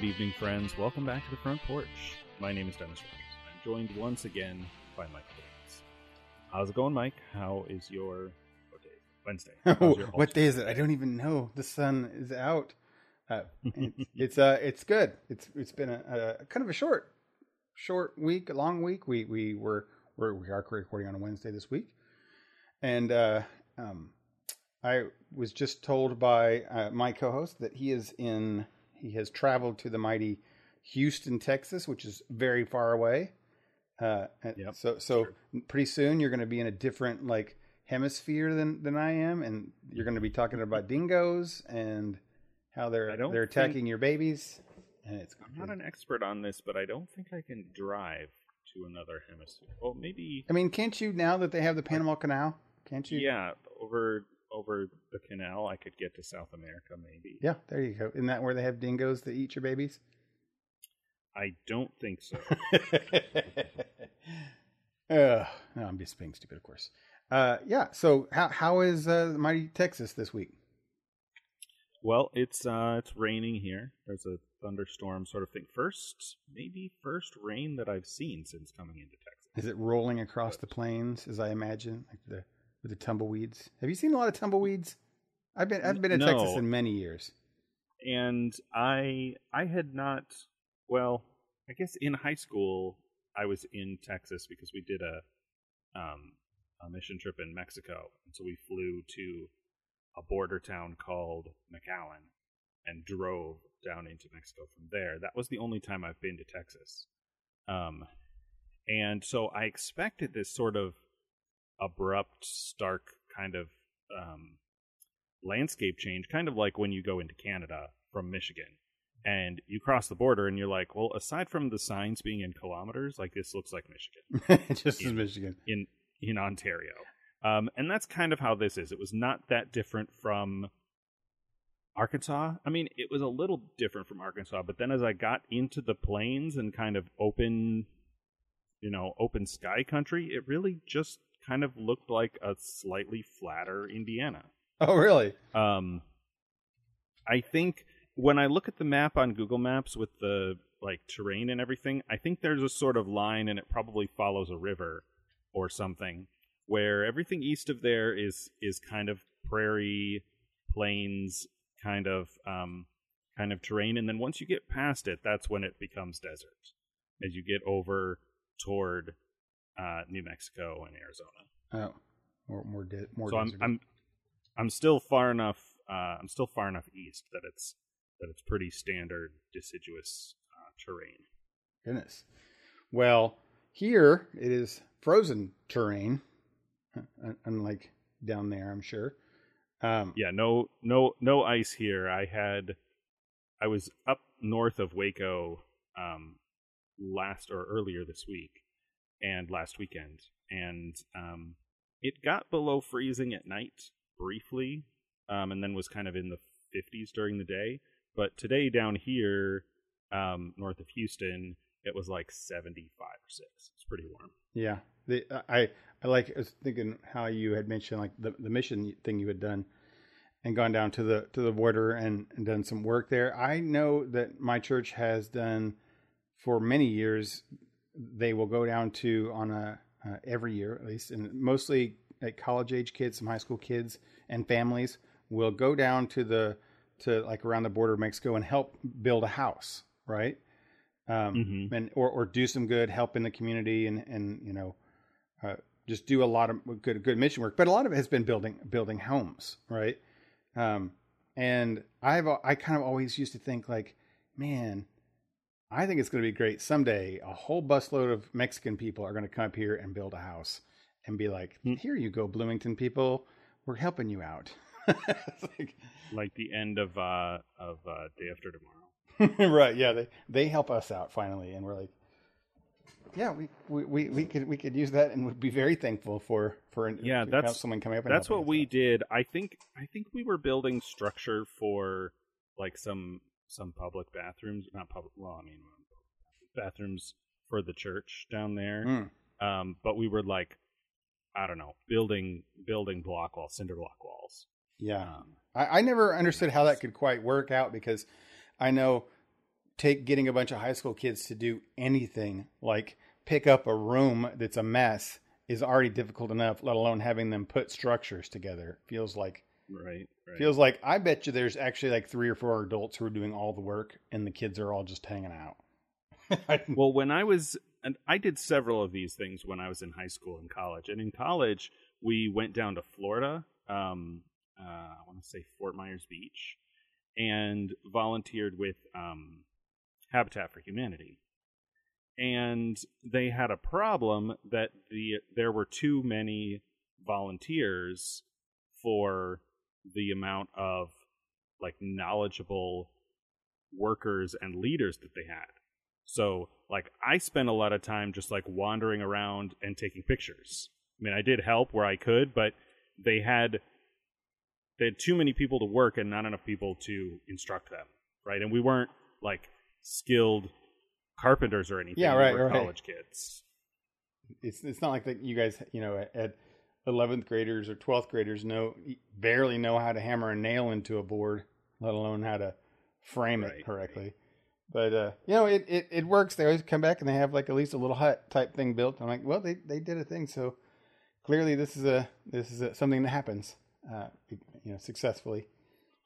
Good evening, friends. Welcome back to the front porch. My name is Dennis Rogers. I'm joined once again by Mike Williams. How's it going, Mike? How is your what day? Wednesday. Your what day is it? I don't even know. The sun is out. Uh, it's, it's uh, it's good. It's it's been a, a kind of a short, short week, a long week. We we were we're, we are recording on a Wednesday this week, and uh, um, I was just told by uh, my co-host that he is in. He has traveled to the mighty Houston, Texas, which is very far away. Uh, Yep, so so true. pretty soon you're going to be in a different like hemisphere than than I am, and you're going to be talking about dingoes and how they're they're attacking your babies. And it's I'm not an expert on this, but I don't think I can drive to another hemisphere. Well, maybe. I mean, can't you now that they have the Panama Canal? Can't you? Yeah, over over the canal, I could get to South America. Maybe. Yeah, there you go. Isn't that where they have dingoes that eat your babies? I don't think so. uh, no, I'm just being stupid, of course. Uh, yeah. So how how is uh, mighty Texas this week? Well, it's uh it's raining here. There's a thunderstorm sort of thing. First, maybe first rain that I've seen since coming into Texas. Is it rolling across the plains as I imagine, like the with the tumbleweeds? Have you seen a lot of tumbleweeds? I've been I've been to No. Texas in many years. And I I had not well, I guess in high school I was in Texas because we did a um a mission trip in Mexico. And so we flew to a border town called McAllen and drove down into Mexico from there. That was the only time I've been to Texas. Um, and so I expected this sort of abrupt, stark kind of um, landscape change, kind of like when you go into Canada from Michigan and you cross the border and you're like, well, aside from the signs being in kilometers, like this looks like Michigan Just as Michigan. in in Ontario. Um, and that's kind of how this is. It was not that different from Arkansas. I mean, it was a little different from Arkansas, but then as I got into the plains and kind of open, you know, open sky country, it really just kind of looked like a slightly flatter Indiana. Oh, really? Um, I think when I look at the map on Google Maps with the like terrain and everything, I think there's a sort of line, and it probably follows a river or something, where everything east of there is is kind of prairie, plains, kind of um, kind of terrain, and then once you get past it, that's when it becomes desert. As you get over toward uh, New Mexico and Arizona. Oh, more more de- more. so I'm. I'm I'm still far enough uh, I'm still far enough east that it's that it's pretty standard deciduous uh, terrain. Goodness. Well, here it is frozen terrain, unlike down there, I'm sure. Um, Yeah, no no no ice here. I had I was up north of Waco um, last or earlier this week and last weekend, and um, it got below freezing at night briefly, um, and then was kind of in the 50s during the day. But today down here, um, north of Houston, it was like 75 or six. It's pretty warm. Yeah, the, I I like. I was thinking how you had mentioned like the the mission thing you had done, and gone down to the to the border and, and done some work there. I know that my church has done for many years. They will go down to on a uh, every year at least, and mostly like college age kids, some high school kids, and families will go down to the to like around the border of Mexico and help build a house, right? Um, Mhm. and or or do some good, help in the community, and and you know, uh, just do a lot of good good mission work. But a lot of it has been building building homes, right? Um, and I've I kind of always used to think like, man, I think it's going to be great someday. A whole busload of Mexican people are going to come up here and build a house and be like, Hmm. here you go, Bloomington people, we're helping you out. Like, Like the end of uh, of uh, day after tomorrow. right? Yeah, they they help us out finally, and we're like, yeah, we we, we, we could we could use that, and would be very thankful for for an, Yeah, that's- have someone coming up. And That's what we out. did. I think I think we were building structure for like some some public bathrooms, not public. Well, I mean bathrooms for the church down there. Mm. Um, but we were like, I don't know, building building block walls, cinder block walls. Yeah, Um, I, I never understood how that could quite work out because I know take getting a bunch of high school kids to do anything like pick up a room that's a mess is already difficult enough, let alone having them put structures together. Feels like Right. right. feels like I bet you there's actually like three or four adults who are doing all the work and the kids are all just hanging out. well, when I was, and I did several of these things when I was in high school and college. And in college, we went down to Florida. Um, uh, I want to say Fort Myers Beach, and volunteered with um, Habitat for Humanity. And they had a problem that the there were too many volunteers for the amount of like knowledgeable workers and leaders that they had. So, like, I spent a lot of time just like wandering around and taking pictures. I mean, I did help where I could, but they had they had too many people to work and not enough people to instruct them, right? And we weren't like skilled carpenters or anything. Yeah, We right, were right. College kids. it's it's not like that you guys you know at eleventh graders or twelfth graders know barely know how to hammer a nail into a board, let alone how to frame Right. it correctly. But uh, you know it, it it works. They always come back and they have like at least a little hut type thing built. I'm like, well, they they did a thing, so clearly this is a this is a, something that happens, uh, you know, successfully.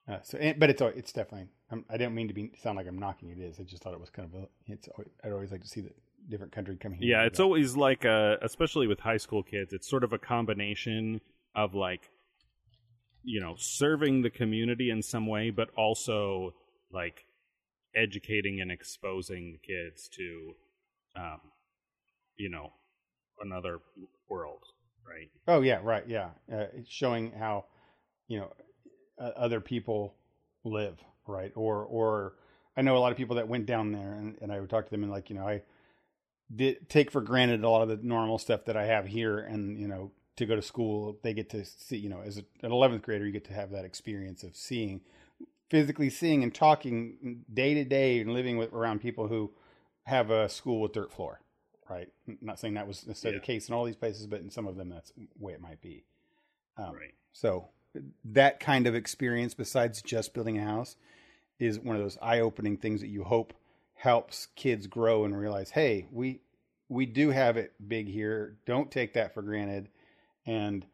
Uh, so, and, but it's it's definitely. I'm, I didn't mean to be sound like I'm knocking it. Is I just thought it was kind of a. It's I'd always like to see the different country coming here. Yeah, it's that. always like a, especially with high school kids, it's sort of a combination of like, you know, serving the community in some way, but also like educating and exposing kids to, um, you know, another world, right? Oh yeah, right. Yeah, uh, it's showing how you know uh, other people live, right? Or or I know a lot of people that went down there, and, and I would talk to them and like you know I did take for granted a lot of the normal stuff that I have here, and you know to go to school they get to see you know as a, an eleventh grader you get to have that experience of seeing physically seeing and talking day to day and living with around people who have a school with dirt floor right? I'm not saying that was necessarily the case in all these places but in some of them that's the way it might be. Um, right. so that kind of experience besides just building a house is one of those eye-opening things that you hope helps kids grow and realize hey we we do have it big here. Don't take that for granted and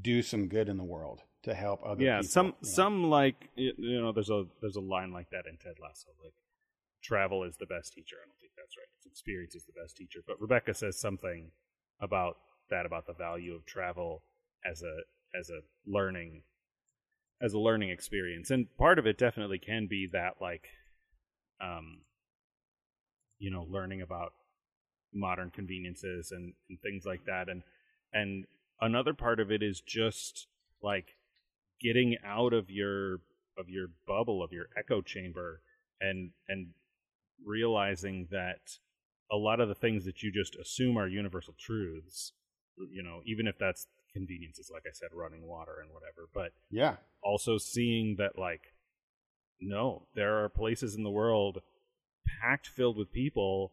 do some good in the world to help other yeah people, some you know. some like you know there's a there's a line like that in ted lasso like travel is the best teacher. I don't think that's right. It's experience is the best teacher. But rebecca says something about that about the value of travel as a as a learning as a learning experience. And part of it definitely can be that like um you know learning about modern conveniences and, and things like that. And and another part of it is just like getting out of your of your bubble of your echo chamber and and realizing that a lot of the things that you just assume are universal truths you know even if that's conveniences like i said running water and whatever but yeah. also seeing that like no there are places in the world packed filled with people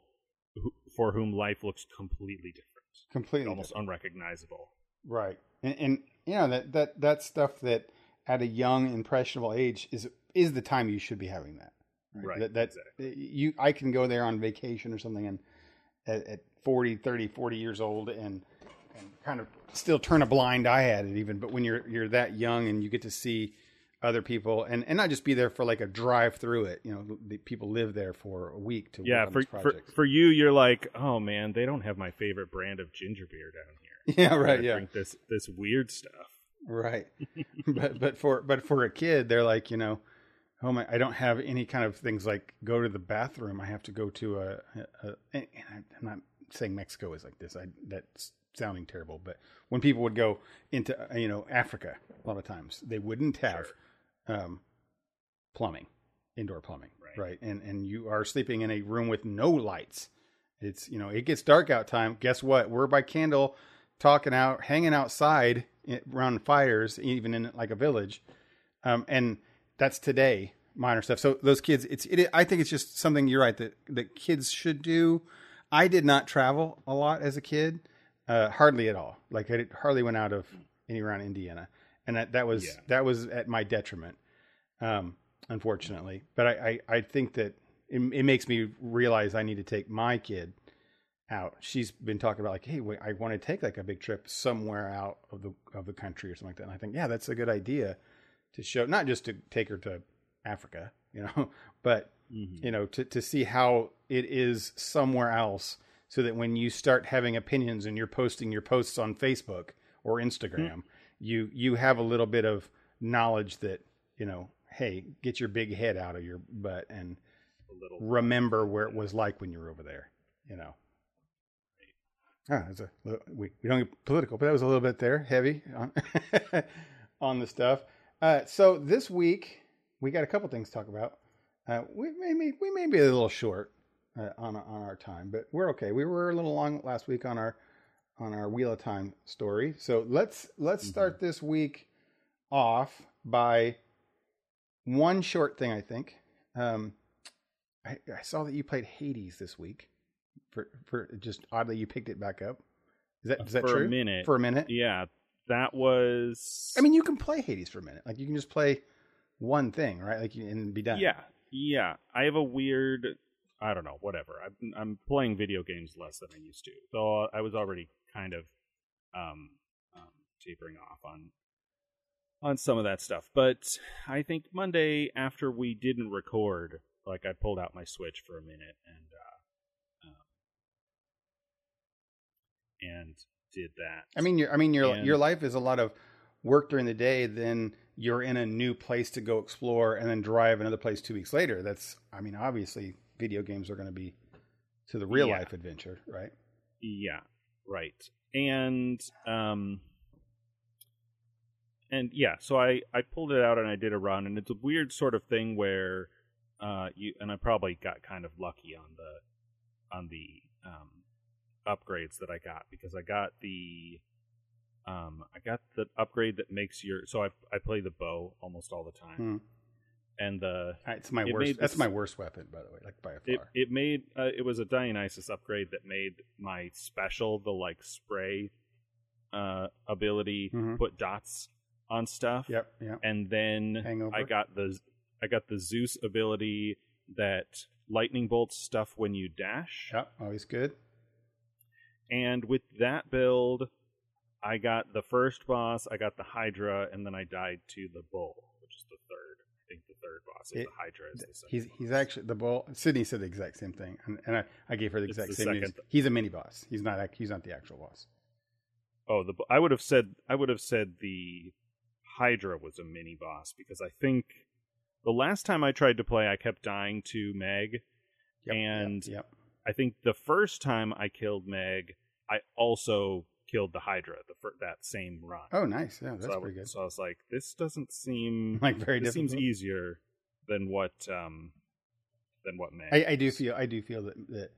who, for whom life looks completely different. Completely almost unrecognizable. Right. And, and you know that that that stuff that at a young impressionable age is is the time you should be having that. Right, That, that eh, you I can go there on vacation or something and at, at 40, 30, 40 years old and and kind of still turn a blind eye at it even. But when you're you're that young and you get to see other people and and not just be there for like a drive through it, you know, the people live there for a week to yeah for, for for you you're like oh man they don't have my favorite brand of ginger beer down here yeah, right, yeah. drink this this weird stuff Right. but but for but for a kid, they're like, you know, oh my, I don't have any kind of things like go to the bathroom. I have to go to a. a, a and I'm not saying Mexico is like this. I that's sounding terrible. But when people would go into uh, you know Africa, a lot of times they wouldn't have um, plumbing, indoor plumbing, Right. right? And and you are sleeping in a room with no lights. It's you know it gets dark out time. Guess what? We're by candle, talking out, hanging outside around fires, even in like a village, um, and that's today minor stuff. So those kids, it's it. I think it's just something you're right that that kids should do. I did not travel a lot as a kid, uh, hardly at all. Like I hardly went out of any around Indiana, and that that was Yeah. that was at my detriment, um, unfortunately. But I, I I think that it, it makes me realize I need to take my kid out. She's been talking about like, hey, wait, I want to take like a big trip somewhere out of the of the country or something like that. And I think, yeah, that's a good idea to show, not just to take her to Africa, you know, but Mhm. you know, to to see how it is somewhere else, so that when you start having opinions and you're posting your posts on Facebook or Instagram, you you have a little bit of knowledge that you know, hey, get your big head out of your butt and a little. remember where it was like when you were over there. You know. Ah, it's a little- we we don't get political, but that was a little bit there, heavy on on the stuff. Uh, so this week we got a couple things to talk about. Uh, we may be, we may be a little short uh, on on our time, but we're okay. We were a little long last week on our on our Wheel of Time story. So let's let's start this week off by one short thing. I think um, I, I saw that you played Hades this week. For for just oddly, you picked it back up. Is that is that for true? a minute. For a minute. yeah, that was. I mean, you can play Hades for a minute. Like you can just play one thing, right? Like you- and be done. Yeah, yeah. I have a weird. I don't know. Whatever. I'm I'm playing video games less than I used to, so I was already kind of um, um tapering off on on some of that stuff. But I think Monday after we didn't record, like I pulled out my Switch for a minute and uh, um, and did that. I mean, your I mean your And- your life is a lot of work during the day. Then you're in a new place to go explore, and then drive another place two weeks later. That's I mean, obviously, video games are going to be to the real Yeah. life adventure, right? Yeah, right. And um and yeah, so I I pulled it out and I did a run and it's a weird sort of thing where uh you and I probably got kind of lucky on the on the um upgrades that I got because I got the um I got the upgrade that makes your so I I play the bow almost all the time. And the Uh, It's my worst. made That's my worst weapon, by the way. Like by a it far. it made uh, it was a Dionysus upgrade that made my special the like spray uh ability Mhm. put dots on stuff Yep. Yep. and then Hangover. I got the I got the Zeus ability that lightning bolts stuff when you dash Yep. Always good. and with that build I got the first boss I got the Hydra and then I died to the bull which is the third think the third boss It- the Hydra is the second He's boss. he's actually the bull. Sydney said the exact same thing, and, and I, I gave her the It's exact the same news. second- He's a mini boss. He's not. He's not the actual boss. Oh, the I would have said I would have said the Hydra was a mini boss because I think the last time I tried to play, I kept dying to Meg, Yep, and yep, yep. I think the first time I killed Meg, I also killed the Hydra the fir- that same run. Oh, nice. Yeah, that's so I, pretty was- good. So I was like, this doesn't seem Like very this difficult. seems easier than what um than what. I, I do feel I do feel that that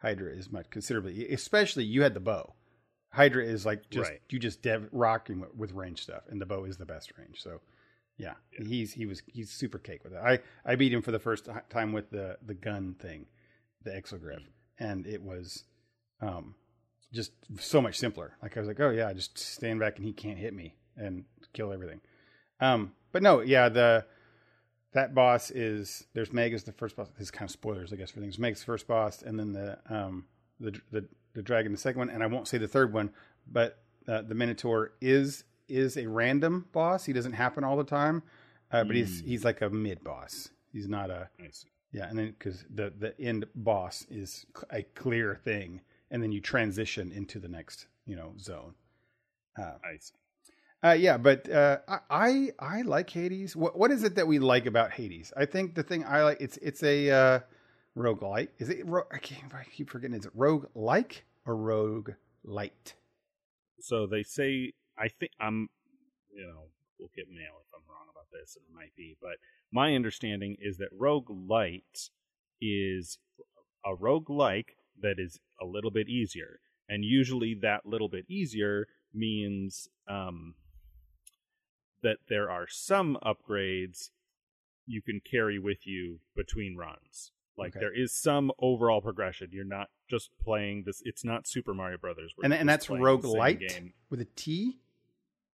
Hydra is much considerably, especially you had the bow. Hydra is like just Right. you just dev rocking with, with range stuff, and the bow is the best range. So, yeah, Yeah. he's he was he's super cake with it. I I beat him for the first time with the the gun thing, the Exagryph, and it was, um, just so much simpler. Like I was like, oh yeah, just stand back and he can't hit me and kill everything. Um, but no, yeah, the that boss is there's Meg is the first boss. This is kind of spoilers, I guess, for things. Meg's first boss, and then the um the the the dragon the second one, and I won't say the third one, but uh, the Minotaur is is a random boss. He doesn't happen all the time, uh, but he's Mm. he's like a mid boss. He's not a yeah, and then because the the end boss is a clear thing, and then you transition into the next you know zone. Uh, I see. uh, yeah, but uh, I, I like Hades. What what is it that we like about Hades? I think the thing I like it's it's a uh, roguelike. Is it? Ro- I can't. I keep forgetting. Is it rogue like or rogue light? So they say I think I'm you know, we'll get mail if I'm wrong about this, and it might be, but my understanding is that rogue light is a rogue like that is a little bit easier. And usually that little bit easier means um that there are some upgrades you can carry with you between runs. Like Okay. there is some overall progression. You're not just playing this. It's not Super Mario Brothers, And and that's rogue light game. with a T.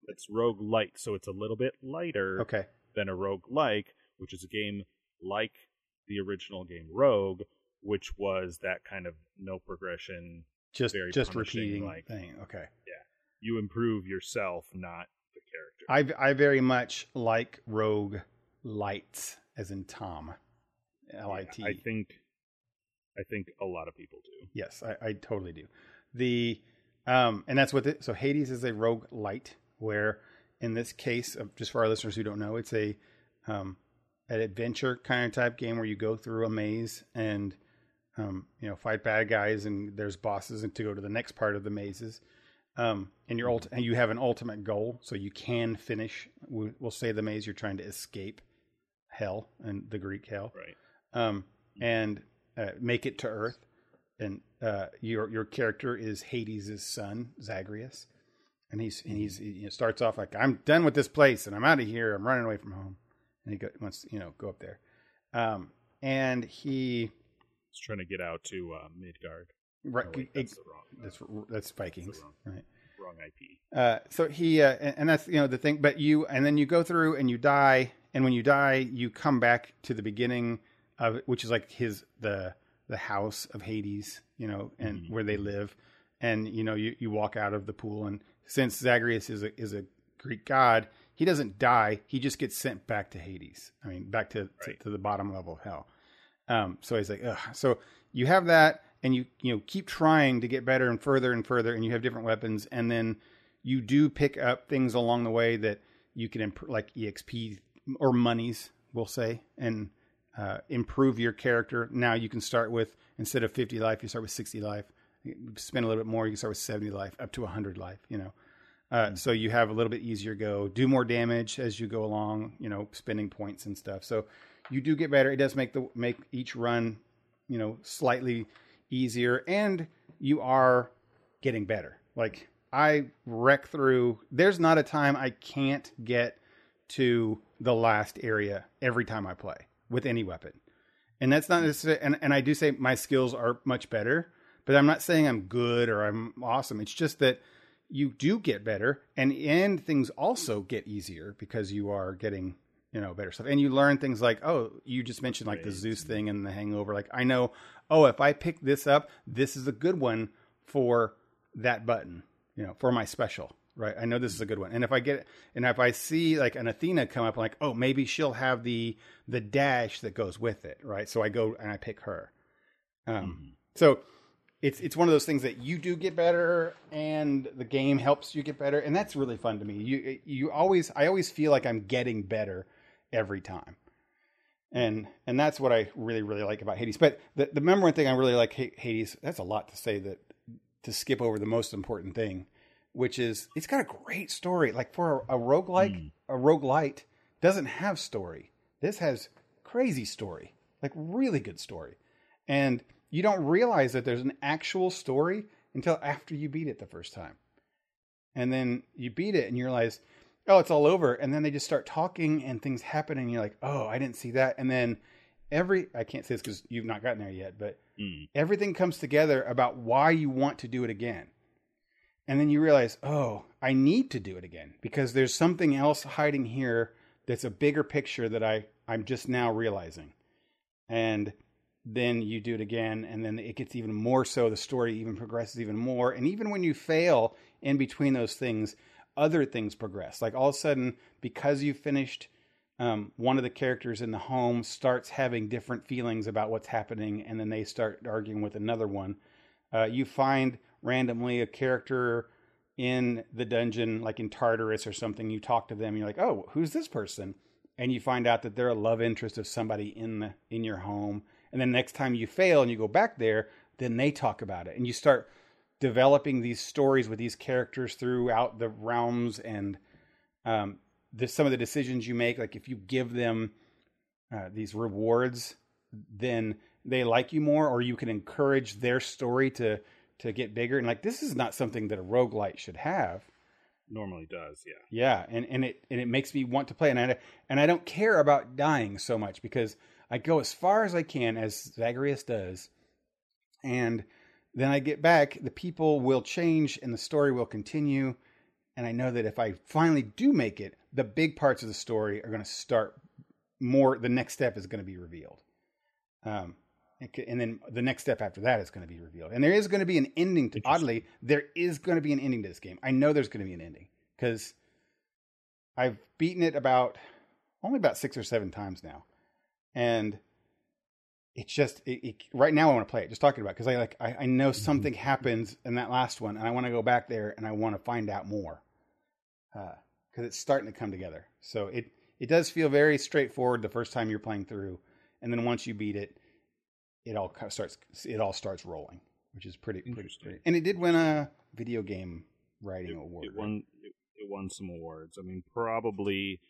It's rogue light, so it's a little bit lighter Okay. than a rogue like, which is a game like the original game Rogue, which was that kind of no progression. Just Very just repeating like- thing. Okay. Yeah, you improve yourself, not the character. I I very much like Rogue Lights, as in Tom, L I T. I think, I think a lot of people do. Yes, I, I totally do. The um, and that's what the, so Hades is a rogue light, where in this case, just for our listeners who don't know, it's a um, an adventure kind of type game where you go through a maze and um, you know fight bad guys and there's bosses and to go to the next part of the mazes. Um, and your ult- and you have an ultimate goal, so you can finish. we- We'll say the maze you're trying to escape hell and the Greek hell Right. um, and uh, make it to Earth. And uh, your your character is Hades' son, Zagreus, and he's and he's he you know, starts off like I'm done with this place and I'm out of here. I'm running away from home, and he go, wants you know go up there, um, and he He's trying to get out to uh, Midgard. right, Oh, wait, that's the wrong. that's that's Vikings, wrong. right? wrong IP. Uh, so he uh, and, and that's you know the thing. But you and then you go through and you die, and when you die, you come back to the beginning of which is like his the the house of Hades, you know, and Mhm. where they live, and you know you you walk out of the pool, and since Zagreus is a is a Greek god, he doesn't die. He just gets sent back to Hades. I mean, back to Right. to, to the bottom level of hell. Um, so he's like, Ugh. so you have that, and you you know keep trying to get better and further and further, and you have different weapons, and then you do pick up things along the way that you can improve, like exp or monies, we'll say, and uh, improve your character. Now you can start with instead of fifty life, you start with sixty life. You spend a little bit more, you can start with seventy life, up to hundred life. You know. Uh, So you have a little bit easier go, do more damage as you go along, you know, spending points and stuff. So you do get better. It does make the make each run, you know, slightly easier, and you are getting better. Like I wreck through. There's not a time I can't get to the last area every time I play with any weapon, and that's not necessarily. And, and I do say my skills are much better, but I'm not saying I'm good or I'm awesome. It's just that you do get better, and and things also get easier because you are getting you know better stuff, and you learn things like oh, you just mentioned like the Zeus thing and the Hangover. Like I know oh, if I pick this up, this is a good one for that button, you know, for my special, right? I know this is a good one. And if I get, and if I see like an Athena come up, like, oh, maybe she'll have the the dash that goes with it, right? So I go and I pick her. Um, Mhm. so it's it's one of those things that you do get better, and the game helps you get better, and that's really fun to me. You you always I always feel like I'm getting better every time, and and that's what I really really like about Hades. But the the number one thing I really like Hades. That's a lot to say that to skip over the most important thing, which is it's got a great story. Like for a, a roguelike, Mm. a roguelite doesn't have story. This has crazy story, like really good story. And you don't realize that there's an actual story until after you beat it the first time. And then you beat it and you realize, oh, it's all over. And then they just start talking and things happen and you're like, oh, I didn't see that. And then every, I can't say this because you've not gotten there yet, but Mm. everything comes together about why you want to do it again. And then you realize, oh, I need to do it again because there's something else hiding here that's a bigger picture that I, I'm just now realizing. And then you do it again, and then it gets even more so. The story even progresses even more. And even when you fail in between those things, other things progress. Like all of a sudden, because you finished um, one of the characters in the home starts having different feelings about what's happening, and then they start arguing with another one. Uh, you find randomly a character in the dungeon, like in Tartarus or something. You talk to them, and you're like, "Oh, who's this person?" And you find out that they're a love interest of somebody in the in your home. And then next time you fail and you go back there, then they talk about it, and you start developing these stories with these characters throughout the realms and um, the, some of the decisions you make, like if you give them uh, these rewards, then they like you more, or you can encourage their story to to get bigger. And like this is not something that a roguelite should have. Normally does, yeah. Yeah, and, and it and it makes me want to play, and I and I don't care about dying so much because I go as far as I can, as Zagreus does, and then I get back. The people will change, and the story will continue. And I know that if I finally do make it, the big parts of the story are going to start more. The next step is going to be revealed. Um, and then the next step after that is going to be revealed. And there is going to be an ending to oddly, there is going to be an ending to this game. I know there's going to be an ending because I've beaten it about only about six or seven times now. And it's just it, it, right now I want to play it. Just talking about because I like I, I know mm-hmm. something happens in that last one, and I want to go back there and I want to find out more because uh, it's starting to come together. So it it does feel very straightforward the first time you're playing through, and then once you beat it, it all starts it all starts rolling, which is pretty interesting. Pretty, and it did win a video game writing it, award. It won it, it won some awards. I mean, probably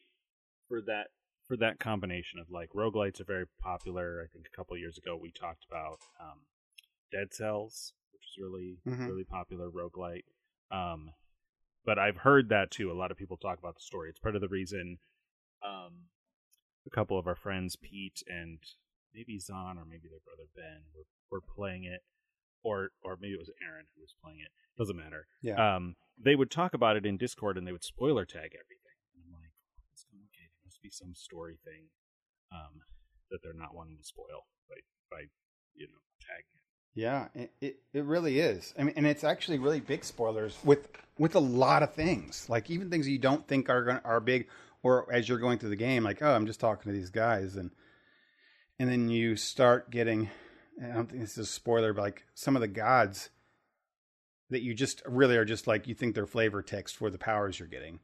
for that for that combination of like roguelites are very popular. I think a couple years ago we talked about um, Dead Cells, which is really mm-hmm. really popular roguelite. Um, but I've heard that too. A lot of people talk about the story. It's part of the reason um, a couple of our friends, Pete and maybe Zahn or maybe their brother Ben, were, were playing it, or or maybe it was Aaron who was playing it. Doesn't matter. Yeah. Um, they would talk about it in Discord and they would spoiler tag everything. Be some story thing um, that they're not wanting to spoil by by you know tagging it. Yeah, it, it, really is. I mean, and it's actually really big spoilers with with a lot of things, like even things you don't think are going are big, or as you're going through the game, like oh, I'm just talking to these guys, and and then you start getting. I don't think this is a spoiler, but like some of the gods that you just really are just like you think they're flavor text for the powers you're getting.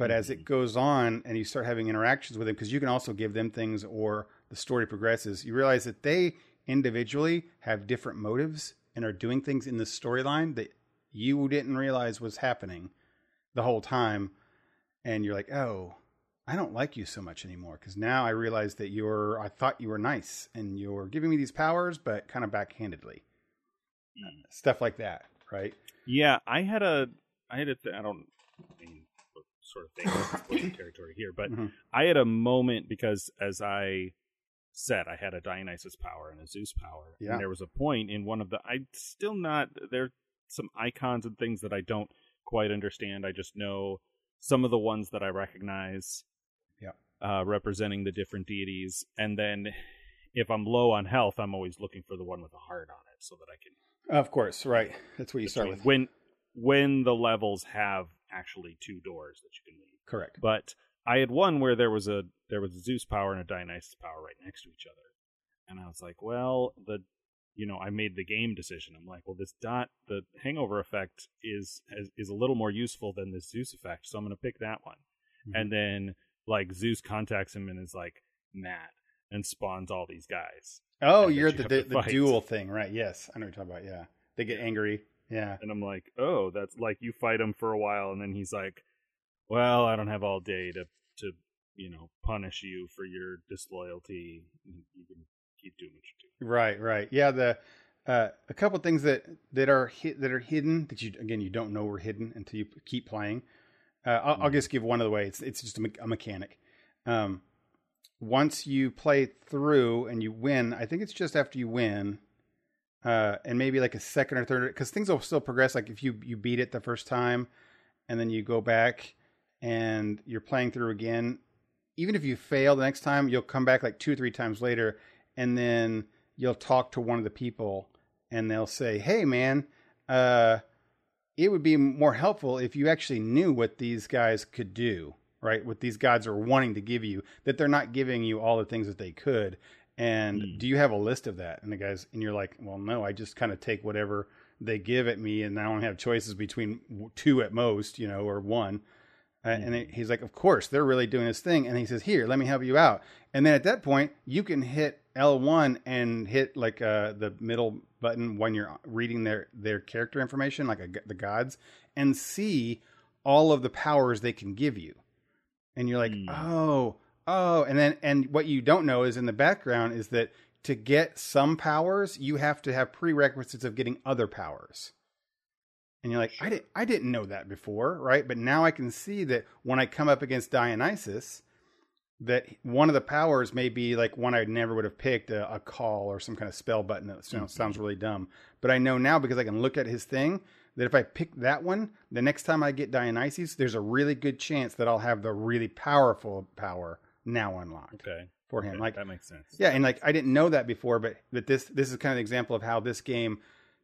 But as it mm-hmm. goes on and you start having interactions with them, because you can also give them things or the story progresses, you realize that they individually have different motives and are doing things in the storyline that you didn't realize was happening the whole time. And you're like, oh, I don't like you so much anymore because now I realize that you're, I thought you were nice and you're giving me these powers, but kind of backhandedly. Mm. Stuff like that, right? Yeah, I had a, I had a, th- I don't mean sort of thing, territory here, but mm-hmm. I had a moment because as I said, I had a Dionysus power and a Zeus power. Yeah. And there was a point in one of the I still not there some icons and things that I don't quite understand. I just know some of the ones that I recognize. Yeah. Uh, representing the different deities. And then if I'm low on health, I'm always looking for the one with a heart on it so that I can Of course, right. That's what you start with. When when the levels have actually two doors that you can leave. Correct. But I had one where there was a there was a Zeus power and a Dionysus power right next to each other, and I was like, well, the you know, I made the game decision. I'm like, well, this dot the hangover effect is is, is a little more useful than this Zeus effect, so I'm going to pick that one. Mm-hmm. And then like Zeus contacts him and is like Matt and spawns all these guys. Oh, you're you the the, the dual thing, right? Yes, I know what you're talking about. Yeah, they get angry. Yeah, and I'm like, oh, that's like you fight him for a while, and then he's like, well, I don't have all day to to you know punish you for your disloyalty. You can keep doing what you do. Right, right. Yeah, the uh, a couple things that that are hit, that are hidden that you again you don't know were hidden until you keep playing. Uh, I'll, mm-hmm. I'll, just give one of the way. It's it's just a, me- a mechanic. Um, once you play through and you win, I think it's just after you win, uh, and maybe like a second or third, because things will still progress. Like if you you beat it the first time, and then you go back and you're playing through again, even if you fail the next time, you'll come back like two or three times later, and then you'll talk to one of the people, and they'll say, "Hey, man, uh, it would be more helpful if you actually knew what these guys could do, right? What these gods are wanting to give you, that they're not giving you all the things that they could." And mm. do you have a list of that? And the guys, and you're like, well, no, I just kind of take whatever they give at me, and I don't have choices between two at most, you know, or one. Uh, and mm-hmm. he's like, of course, they're really doing this thing. And he says, here, let me help you out. And then at that point, you can hit L1 and hit like uh, the middle button when you're reading their, their character information, like a, the gods, and see all of the powers they can give you. And you're like, mm. oh, oh. And then, and what you don't know is in the background is that to get some powers, you have to have prerequisites of getting other powers and you're like, sure. I didn't, I didn't know that before, right? But now I can see that when I come up against Dionysus, that one of the powers may be like one I never would have picked a, a call or some kind of spell button that sounds, mm-hmm. sounds really dumb. But I know now because I can look at his thing that if I pick that one, the next time I get Dionysus, there's a really good chance that I'll have the really powerful power now unlocked. Okay. for him. Okay, Like that makes sense. yeah, and like I didn't know that before, but but this this is kind of an example of how this game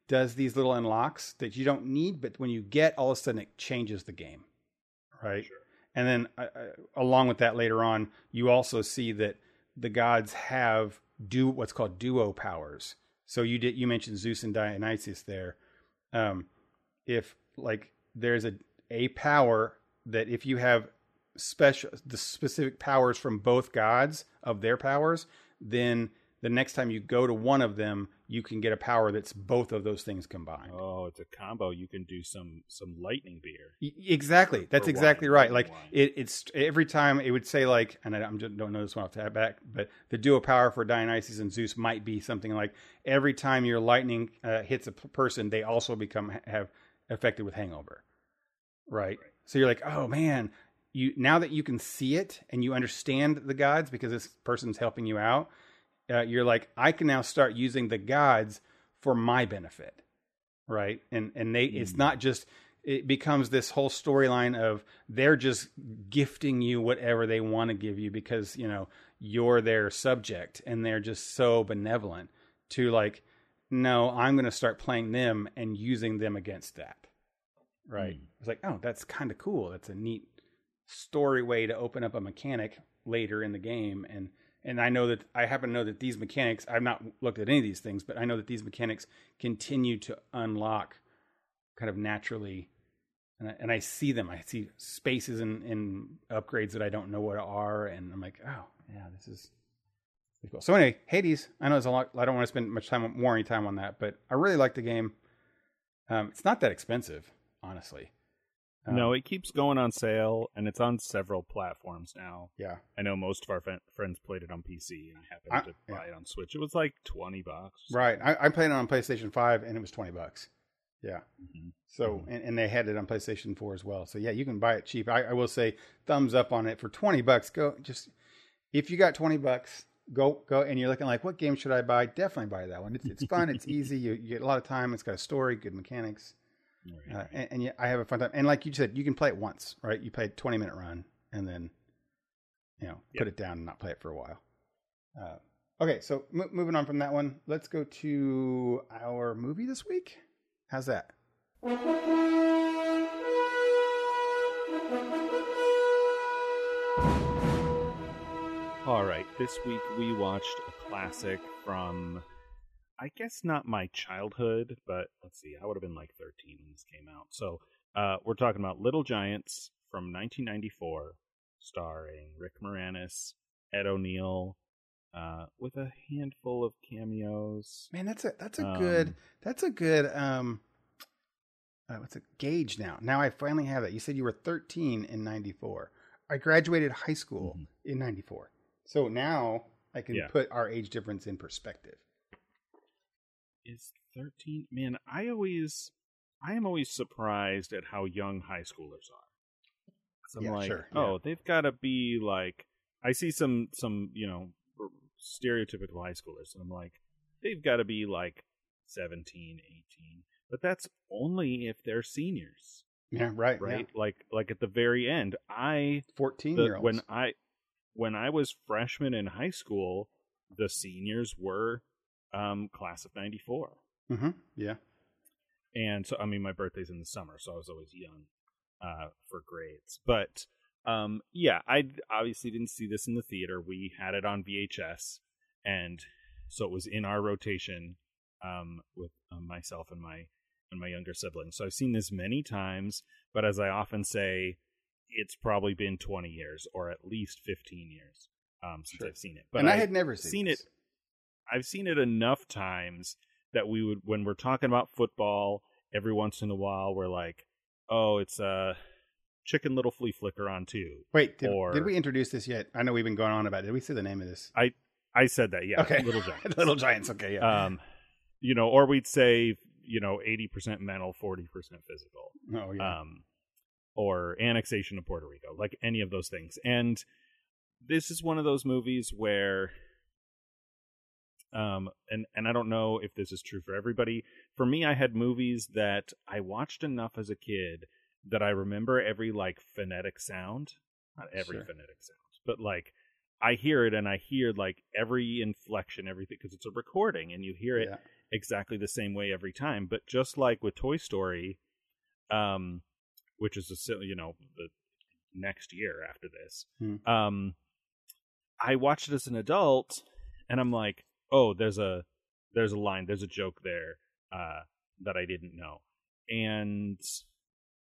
does these little unlocks that you don't need, but when you get, all of a sudden it changes the game, right? Sure. And then uh, uh, along with that, later on, you also see that the gods have do what's called duo powers. So you did you mentioned Zeus and Dionysus there. Um, if like there's a a power that if you have special the specific powers from both gods of their powers, then the next time you go to one of them, you can get a power that's both of those things combined. Oh, it's a combo. You can do some some lightning beer. Exactly. That's exactly wine, right. Like it, it's every time it would say like, and I I'm just, don't know this one off the back, but the duo power for Dionysus and Zeus might be something like every time your lightning uh, hits a p- person, they also become have affected with hangover. Right? So you're like, oh man, you now that you can see it and you understand the gods because this person's helping you out, uh, you're like, I can now start using the gods for my benefit, right? And and they, it's Mm. not just it becomes this whole storyline of they're just gifting you whatever they want to give you because you know you're their subject and they're just so benevolent to like no i'm going to start playing them and using them against that right Mm. it's like oh that's kind of cool that's a neat story way to open up a mechanic later in the game and and I know that I happen to know that these mechanics I've not looked at any of these things but I know that these mechanics continue to unlock kind of naturally and I, and I see them. I see spaces and, upgrades that I don't know what are and I'm like oh yeah this is cool. So anyway Hades I know it's a lot I don't want to spend much time more any time on that but I really like the game. Um, it's not that expensive honestly Um, no, it keeps going on sale, and it's on several platforms now. yeah I know most of our fen- friends played it on PC, and I happened I- to yeah. buy it on Switch. It was like twenty bucks. Right. I, I played it on PlayStation 5 and it was 20 bucks. Yeah. Mhm. So, Mhm. and, and they had it on PlayStation 4 as well. So, yeah, you can buy it cheap. I, I will say thumbs up on it for 20 bucks. Go just, if you got 20 bucks, go, go, and you're looking like, what game should I buy? Definitely buy that one. It's, it's fun. it's easy. You, you get a lot of time. It's got a story, good mechanics. Right. Uh, and, and yeah, I have a fun time. And like you said, you can play it once, right? You play a 20 minute run and then, you know, put it down and not play it for a while. Uh, okay, so m- moving on from that one, let's go to our movie this week. How's that? All right, this week we watched a classic from, I guess not my childhood, but let's see, I would have been like 13 when this came out. So uh, we're talking about Little Giants from 1994, starring Rick Moranis, Ed O'Neill, uh, with a handful of cameos. Man, that's a that's a good Um, that's a good um uh, what's a gauge now? Now I finally have that. You said you were 13 in 94. I graduated high school Mhm. in 94. So now I can Yeah. put our age difference in perspective. Is 13? Man, I always, I am always surprised at how young high schoolers are. I'm Yeah, like, sure, oh, yeah. they've got to be like. I see some, some, you know, stereotypical high schoolers, and I'm like, they've got to be like 17, 18. But that's only if they're seniors, Yeah, right, right? Like, like at the very end, I 14 the- year olds. when I when I was freshman in high school, the seniors were um, class of '94. hmm Yeah. and so I mean my birthday's in the summer, so I was always young uh, for grades. But um, yeah, I obviously didn't see this in the theater. We had it on VHS, and so it was in our rotation um, with uh, myself and my and my younger siblings. So I've seen this many times, but as I often say, it's probably been 20 years or at least 15 years um, since Sure. I've seen it. But and I, had never seen, seen it I've seen it enough times that we would when we're talking about football every once in a while we're like, "Oh, it's a Chicken Little Flea Flicker on too." Wait, did, or- did we introduce this yet? I know we've been going on about it. Did we say the name of this? I I said that, yeah. okay. Little Giants. Little Giants. Okay, yeah. Um, you know, or we'd say, you know, 80% mental, 40% physical. oh, yeah. um, or annexation of Puerto Rico, like any of those things. And this is one of those movies where, um, and and I don't know if this is true for everybody. For me, I had movies that I watched enough as a kid that I remember every like phonetic sound, not every Sure. phonetic sound, but like I hear it and I hear like every inflection, everything because it's a recording and you hear it Yeah. exactly the same way every time. But just like with Toy Story, um, which is a you know the next year after this, Hmm. um, I watched it as an adult and I'm like, oh, there's a there's a line, there's a joke there uh, that I didn't know, and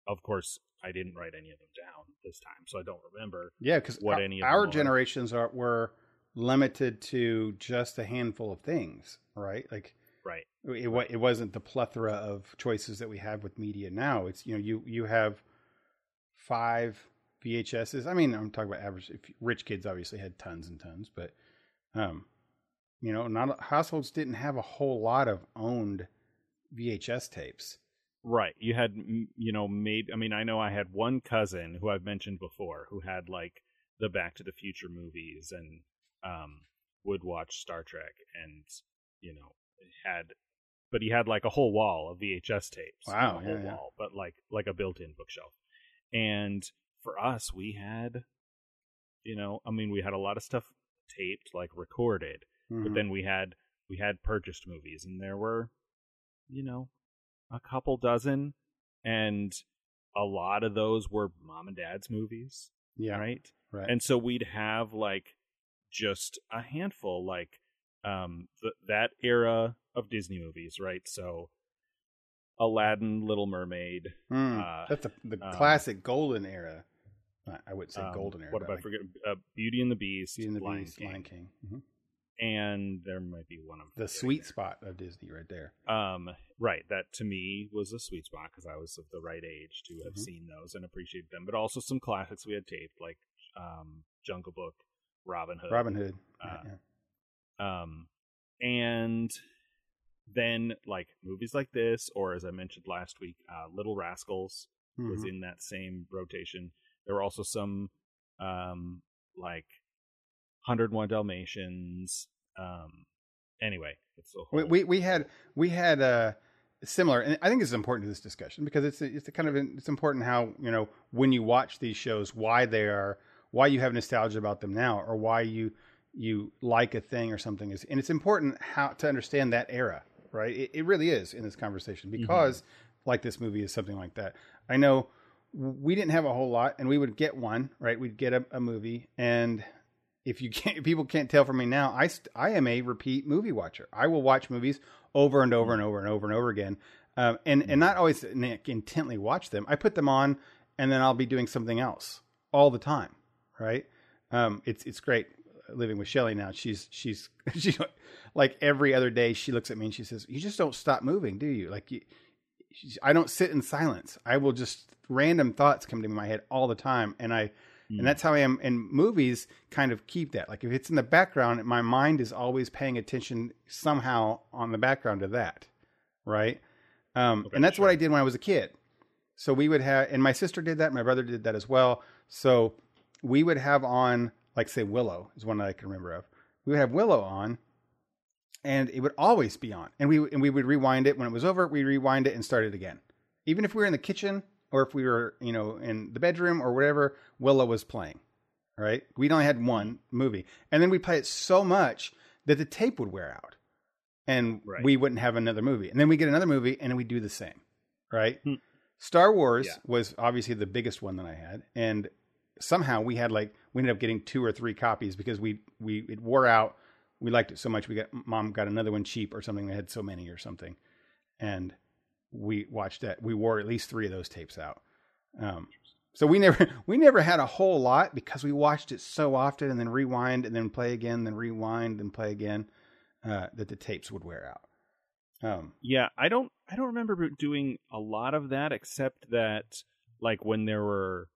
of course I didn't write any of them down this time, so I don't remember. Yeah, because what our, any of our are. generations are were limited to just a handful of things, right? Like Right. it, wa- it wasn't the plethora of choices that we have with media now. It's you know you you have five VHSs. I mean, I'm talking about average. If rich kids obviously had tons and tons, but um, you know, not households didn't have a whole lot of owned VHS tapes. Right. You had, you know, made. I mean, I know I had one cousin who I've mentioned before who had like the Back to the Future movies and um, would watch Star Trek and, you know, had, but he had like a whole wall of VHS tapes. Wow, a whole yeah, yeah. wall, but like like a built-in bookshelf. And for us, we had, you know, I mean, we had a lot of stuff taped, like recorded, but Mhm. then we had we had purchased movies and there were you know a couple dozen and a lot of those were mom and dad's movies yeah, right right. and so we'd have like just a handful like um th- that era of disney movies right so aladdin little mermaid Mm, uh, That's the, the um, classic golden era. I- wouldn't say um, golden era. what but i like forget uh, beauty and the beast Beauty and the lion Beast, king, Lion King. Mhm. And there might be one of The sweet spot of Disney, right there. Um, right. That to me was a sweet spot because I was of the right age to have Mhm. seen those and appreciate them. But also some classics we had taped, like um, Jungle Book, Robin Hood. Robin Hood. uh, yeah, yeah. Um, and then like movies like this, or as I mentioned last week, uh, Little Rascals was Mhm. in that same rotation. There were also some um, like 101 Dalmatians. Um, anyway, it's a We, whole we we had we had uh similar, and I think this is important to this discussion because it's it's a kind of it's important how you know when you watch these shows why they are why you have nostalgia about them now or why you you like a thing or something is and it's important how to understand that era right? It, it really is in this conversation because like this movie is something like that. I know we didn't have a whole lot and we would get one right? We'd get a, a movie and if you can't if people can't tell from me now i st- i am a repeat movie watcher i will watch movies over and over and over and over and over again um, and and not always intently watch them i put them on and then i'll be doing something else all the time right um, it's it's great living with Shelly now. She's she's she like every other day she looks at me and she says, "You just don't stop moving, do you?" Like you, I don't sit in silence. I will just random thoughts come to my head all the time, and I Mm. and that's how I am. And movies kind of keep that. Like if it's in the background, my mind is always paying attention somehow on the background to that, right? Um, Okay, and that's what. I did when I was a kid. So we would have, and my sister did that. My brother did that as well. So we would have on, like, say, Willow is one that I can remember of. We would have Willow on, and it would always be on. And we and we would rewind it when it was over. We rewind it and start it again. Even if we were in the kitchen or if we were, you know, in the bedroom or whatever, Willow was playing. Right? We only had one movie, and then we play it so much that the tape would wear out, and Right. we wouldn't have another movie. And then we get another movie, and we do the same. Right? Hmm. Star Wars Yeah. was obviously the biggest one that I had, and somehow we had like we ended up getting two or three copies because we we it wore out. We liked it so much. We got mom got another one cheap or something that had so many or something, and we watched that. We wore at least three of those tapes out. Um, so we never we never had a whole lot because we watched it so often and then rewind and then play again, then rewind and play again. Uh, that the tapes would wear out. Um, Yeah, I don't I don't remember doing a lot of that except that like when there were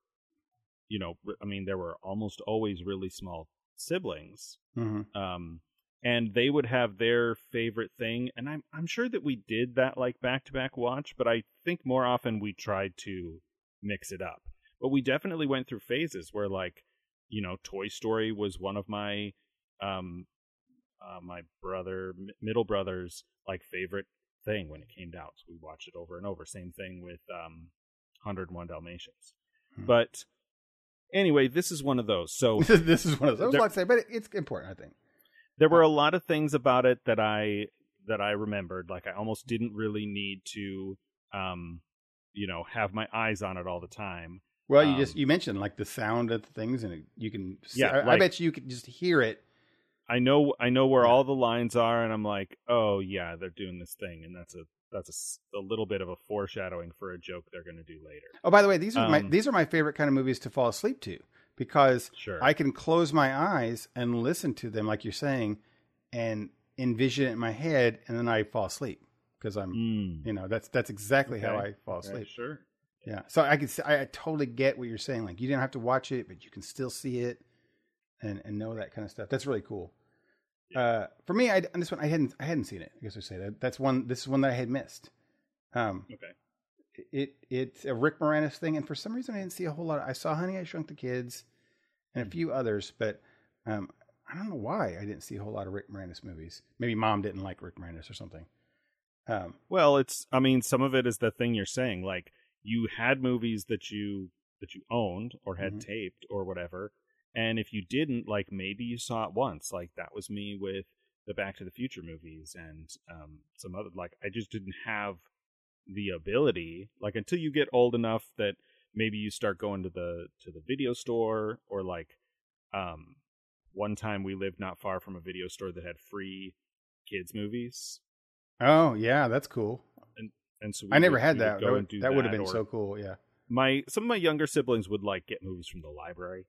you know, I mean there were almost always really small siblings. mhm. Um and they would have their favorite thing and I'm I'm sure that we did that like back to back watch, but I think more often we tried to mix it up. But we definitely went through phases where like, you know, Toy Story was one of my um uh, my brother, m- middle brother's like favorite thing when it came out. So we watched it over and over. Same thing with um, 101 Dalmatians. Hmm. But Anyway, this is one of those. So this is one of those. I was about to say, but it's important, I think. There were a lot of things about it that I that I remembered. Like I almost didn't really need to, um, you know, have my eyes on it all the time. Well, you just Um, you mentioned like the sound of the things, and it, you can. Yeah, I, I bet you could just hear it. I know I know where Yeah. all the lines are, and I'm like, oh yeah, they're doing this thing, and that's a that's a little bit of a foreshadowing for a joke they're going to do later. Oh, by the way, these are my Um, these are my favorite kind of movies to fall asleep to because Sure, I can close my eyes and listen to them, like you're saying, and envision it in my head, and then I fall asleep because I'm, Mm. you know, that's that's exactly how I fall Okay, asleep. Sure. Yeah, so I can I totally get what you're saying. Like you didn't have to watch it, but you can still see it and and know that kind of stuff. That's really cool. Uh, for me, I on this one I hadn't I hadn't seen it. I guess I say that that's one. This is one that I had missed. Um, Okay. It it's a Rick Moranis thing, and for some reason I didn't see a whole lot. I saw Honey I Shrunk the Kids and a few others, but um, I don't know why I didn't see a whole lot of Rick Moranis movies. Maybe Mom didn't like Rick Moranis or something. Um, Well, it's I mean, some of it is the thing you're saying. Like you had movies that you that you owned or had Mhm. taped or whatever, and if you didn't, like maybe you saw it once. Like that was me with the Back to the Future movies and um, some other. Like I just didn't have the ability. Like until you get old enough that maybe you start going to the to the video store or like um one time we lived not far from a video store that had free kids movies oh yeah, that's cool. and and so we I never would- had that. would That would, do that would have been so cool. Yeah. My some of my younger siblings would like get movies from the library.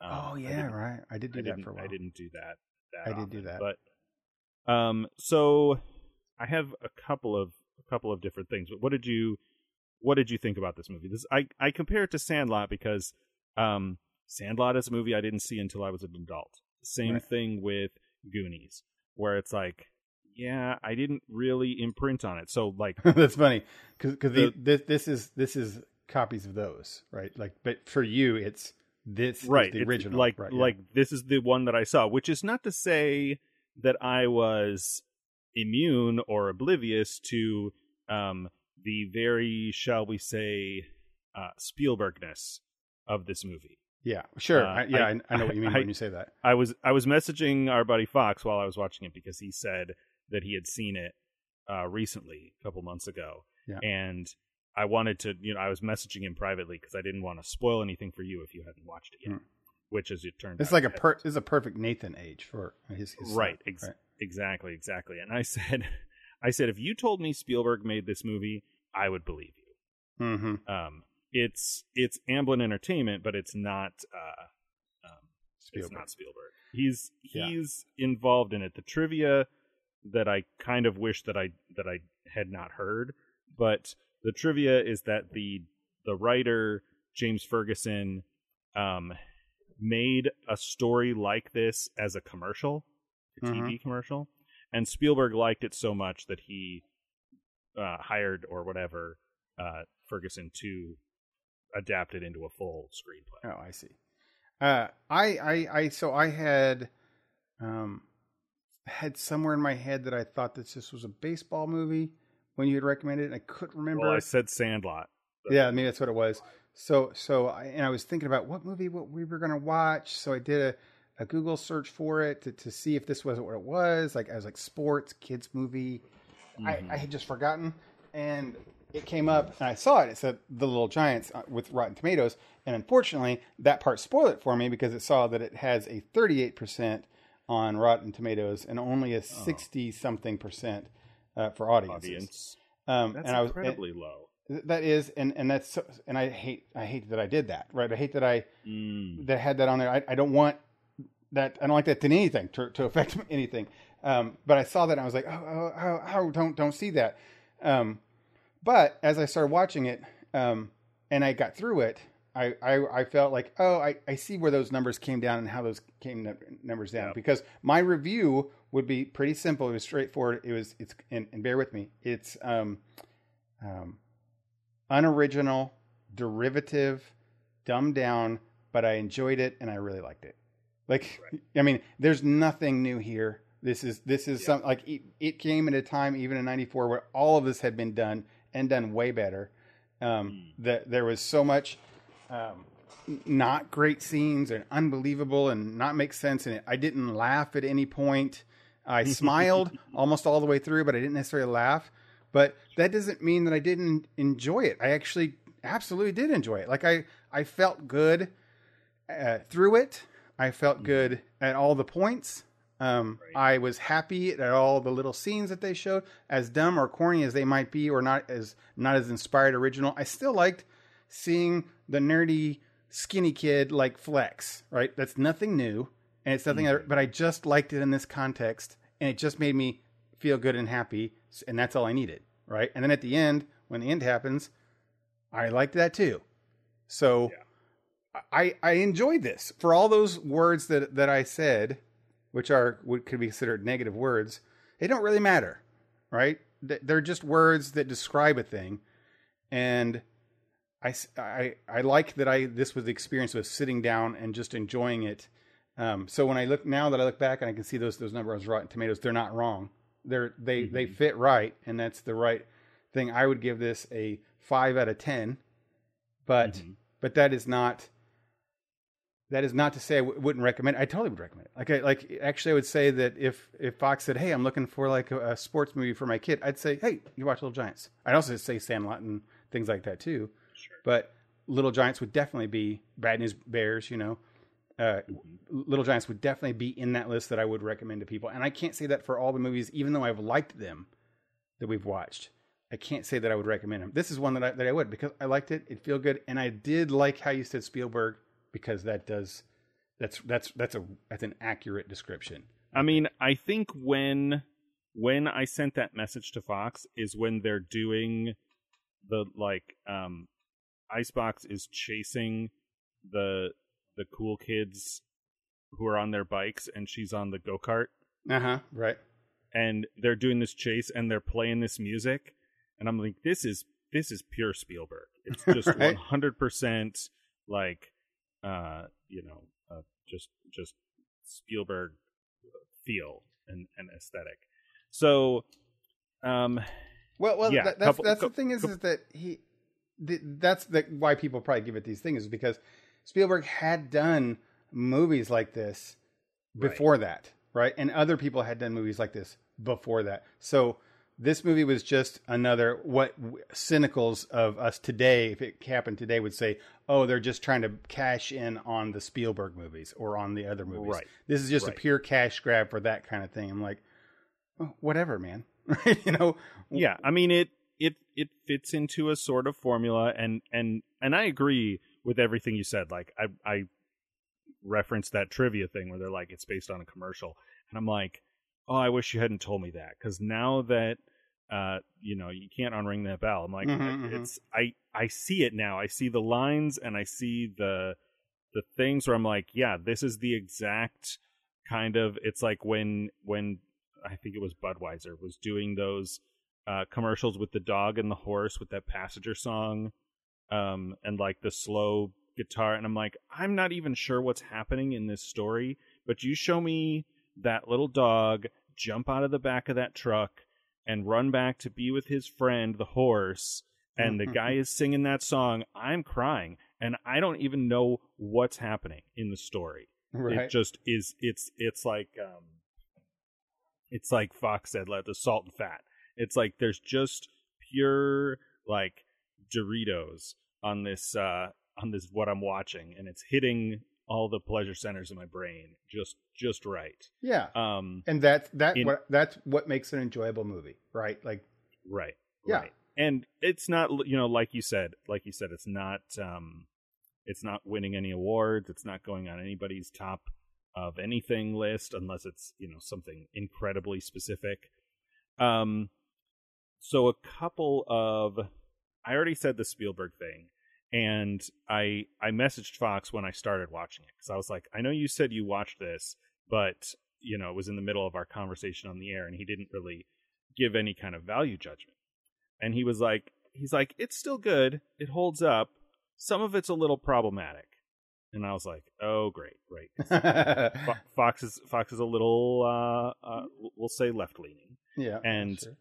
Um, oh yeah, didn't- right. I did do I that for a while. I didn't do that. that I did do that. but um, so I have a couple of couple of different things. But what did you what did you think about this movie? This I I compare it to Sandlot because um, Sandlot is a movie I didn't see until I was an adult. Same Right. thing with Goonies, where it's like, yeah, I didn't really imprint on it. So like That's funny because The- this this is this is copies of those, right? Like, but for you, it's this is right the it's original, like right, yeah. like this is the one that i saw which is not to say that i was immune or oblivious to um the very shall we say uh spielbergness of this movie yeah, sure, uh, I, yeah, I- I, know what you mean I- when you say that. i was i was messaging our buddy fox while i was watching it because he said that he had seen it uh recently a couple months ago Yeah. and i wanted to you know i was messaging him privately because i didn't want to spoil anything for you if you hadn't watched it yet Hmm. which as it turned It's out like a per, is a perfect Nathan age for his, his right, ex- exactly exactly. And i said i said if you told me spielberg made this movie i would believe you. Mm-hmm. um it's it's amblin entertainment but it's not uh um it's not spielberg. He's Yeah. he's involved in it. The trivia that i kind of wish that i that i had not heard but the trivia is that the the writer james ferguson um made a story like this as a commercial a tv commercial and spielberg liked it so much that he uh hired or whatever uh ferguson to adapt it into a full screenplay Oh, I see. Uh, I, I, I, so I had, um, had somewhere in my head that I thought that this was a baseball movie when you had recommended it. And I couldn't remember. well i said sandlot yeah, maybe that's what it was. So, so, I, and I was thinking about what movie what we were going to watch. So I did a, a Google search for it to, to see if this wasn't what it was. Like I was like sports, kids movie. I, I had just forgotten, and it came up, and I saw it. It said The Little Giants uh, with Rotten Tomatoes, and unfortunately, that part spoiled it for me because it saw that it has a 38% on Rotten Tomatoes and only a 60 something percent uh, for audiences. audience Um, that's and I was incredibly low That is, and and that's so, and I hate I hate that I did that. Right, I hate that I Mm. that had that on there. I, I don't want that. I don't like that to anything to to affect anything. Um, but I saw that and I was like, oh, oh, oh, oh don't don't see that. Um, but as I started watching it, um, and I got through it, I, I, I felt like, oh, I, I see where those numbers came down and how those came num- numbers down. Yep. Because my review would be pretty simple. It was straightforward. It was it's and, and bear with me. It's um, um, unoriginal, derivative, dumbed down, but I enjoyed it and I really liked it. Like, I mean, there's nothing new here. This is this is Yeah. some like it, it came at a time even in '94 where all of this had been done and done way better. Um, Mm. that there was so much um, not great scenes and unbelievable and not make sense. And I didn't laugh at any point. I smiled almost all the way through, but I didn't necessarily laugh. But that doesn't mean that I didn't enjoy it. I actually absolutely did enjoy it. Like I, I felt good uh, through it. I felt Mm-hmm. good at all the points. Um, I was happy at all the little scenes that they showed, as dumb or corny as they might be, or not as not as inspired original. I still liked seeing the nerdy skinny kid like flex. Right, that's nothing new, and it's nothing. Mm-hmm. But I just liked it in this context, and it just made me feel good and happy, and that's all I needed. Right, and then at the end, when the end happens, I liked that too. So. I, I enjoyed this for all those words that that I said, which are what could be considered negative words. They don't really matter, right? They're just words that describe a thing, and I I I like that I this was the experience of sitting down and just enjoying it. Um, so when I look now that I look back and I can see those those numbers Rotten Tomatoes, they're not wrong. They're they they fit right, and that's the right thing. I would give this a five out of ten, but Mhm. but that is not that is not to say I w- wouldn't recommend. I totally would recommend it. Like, I, like actually, I would say that if if Fox said, "Hey, I'm looking for like a, a sports movie for my kid," I'd say, "Hey, you watch Little Giants." I'd also say Sandlot and things like that too. Sure. But Little Giants would definitely be Bad News Bears. You know, uh, Little Giants would definitely be in that list that I would recommend to people. And I can't say that for all the movies, even though I've liked them that we've watched. I can't say that I would recommend them. This is one that I, that I would because I liked it. It feel good, and I did like how you said Spielberg because that does that's that's that's a that's an accurate description. I mean, I think when when I sent that message to Fox is when they're doing the like um Icebox is chasing the the cool kids who are on their bikes and she's on the go-kart Uh huh. Right. and they're doing this chase and they're playing this music and I'm like this is this is pure Spielberg. It's just Right. 100% like uh you know uh, just just Spielberg feel and, and aesthetic. So um Well, well, Yeah, that, that's couple- that's the thing is, is that he, th- that's the why people probably give it these things is because Spielberg had done movies like this Right. before that, right? And other people had done movies like this before that. So this movie was just another what cynicals of us today, if it happened today, would say, "Oh, they're just trying to cash in on the Spielberg movies or on the other movies." Right. This is just Right. a pure cash grab for that kind of thing. I'm like, oh, whatever, man. you know, yeah i mean it it it fits into a sort of formula and and and i agree with everything you said like i i referenced that trivia thing where they're like it's based on a commercial and i'm like oh i wish you hadn't told me that because now that uh you know you can't unring that bell i'm like Mhm, mhm. it's i i see it now i see the lines and i see the the things where i'm like yeah this is the exact kind of it's like when when i think it was budweiser was doing those uh, commercials with the dog and the horse with that passenger song um, and like the slow guitar. And I'm like, I'm not even sure what's happening in this story, but you show me that little dog jump out of the back of that truck and run back to be with his friend, the horse, and the guy is singing that song. I'm crying, and I don't even know what's happening in the story. right? It just is. It's it's like um, it's like Fox said, like the salt and fat. It's like there's just pure like Doritos on this uh on this what I'm watching, and it's hitting all the pleasure centers in my brain just just right. yeah, Um, and that's that in- what that's what makes an enjoyable movie, right? Like, right. Yeah. Right. And it's not you know like you said, like you said, it's not um, it's not winning any awards. It's not going on anybody's top of anything list unless it's you know something incredibly specific. Um, so a couple of I already said the Spielberg thing, and I I messaged Fox when I started watching it because I was like, I know you said you watched this, but you know it was in the middle of our conversation on the air, and he didn't really give any kind of value judgment. And he was like, he's like, it's still good, it holds up. Some of it's a little problematic, and I was like, oh great, great. Fo- Fox is Fox is a little uh, uh we'll say left leaning yeah, and- sure.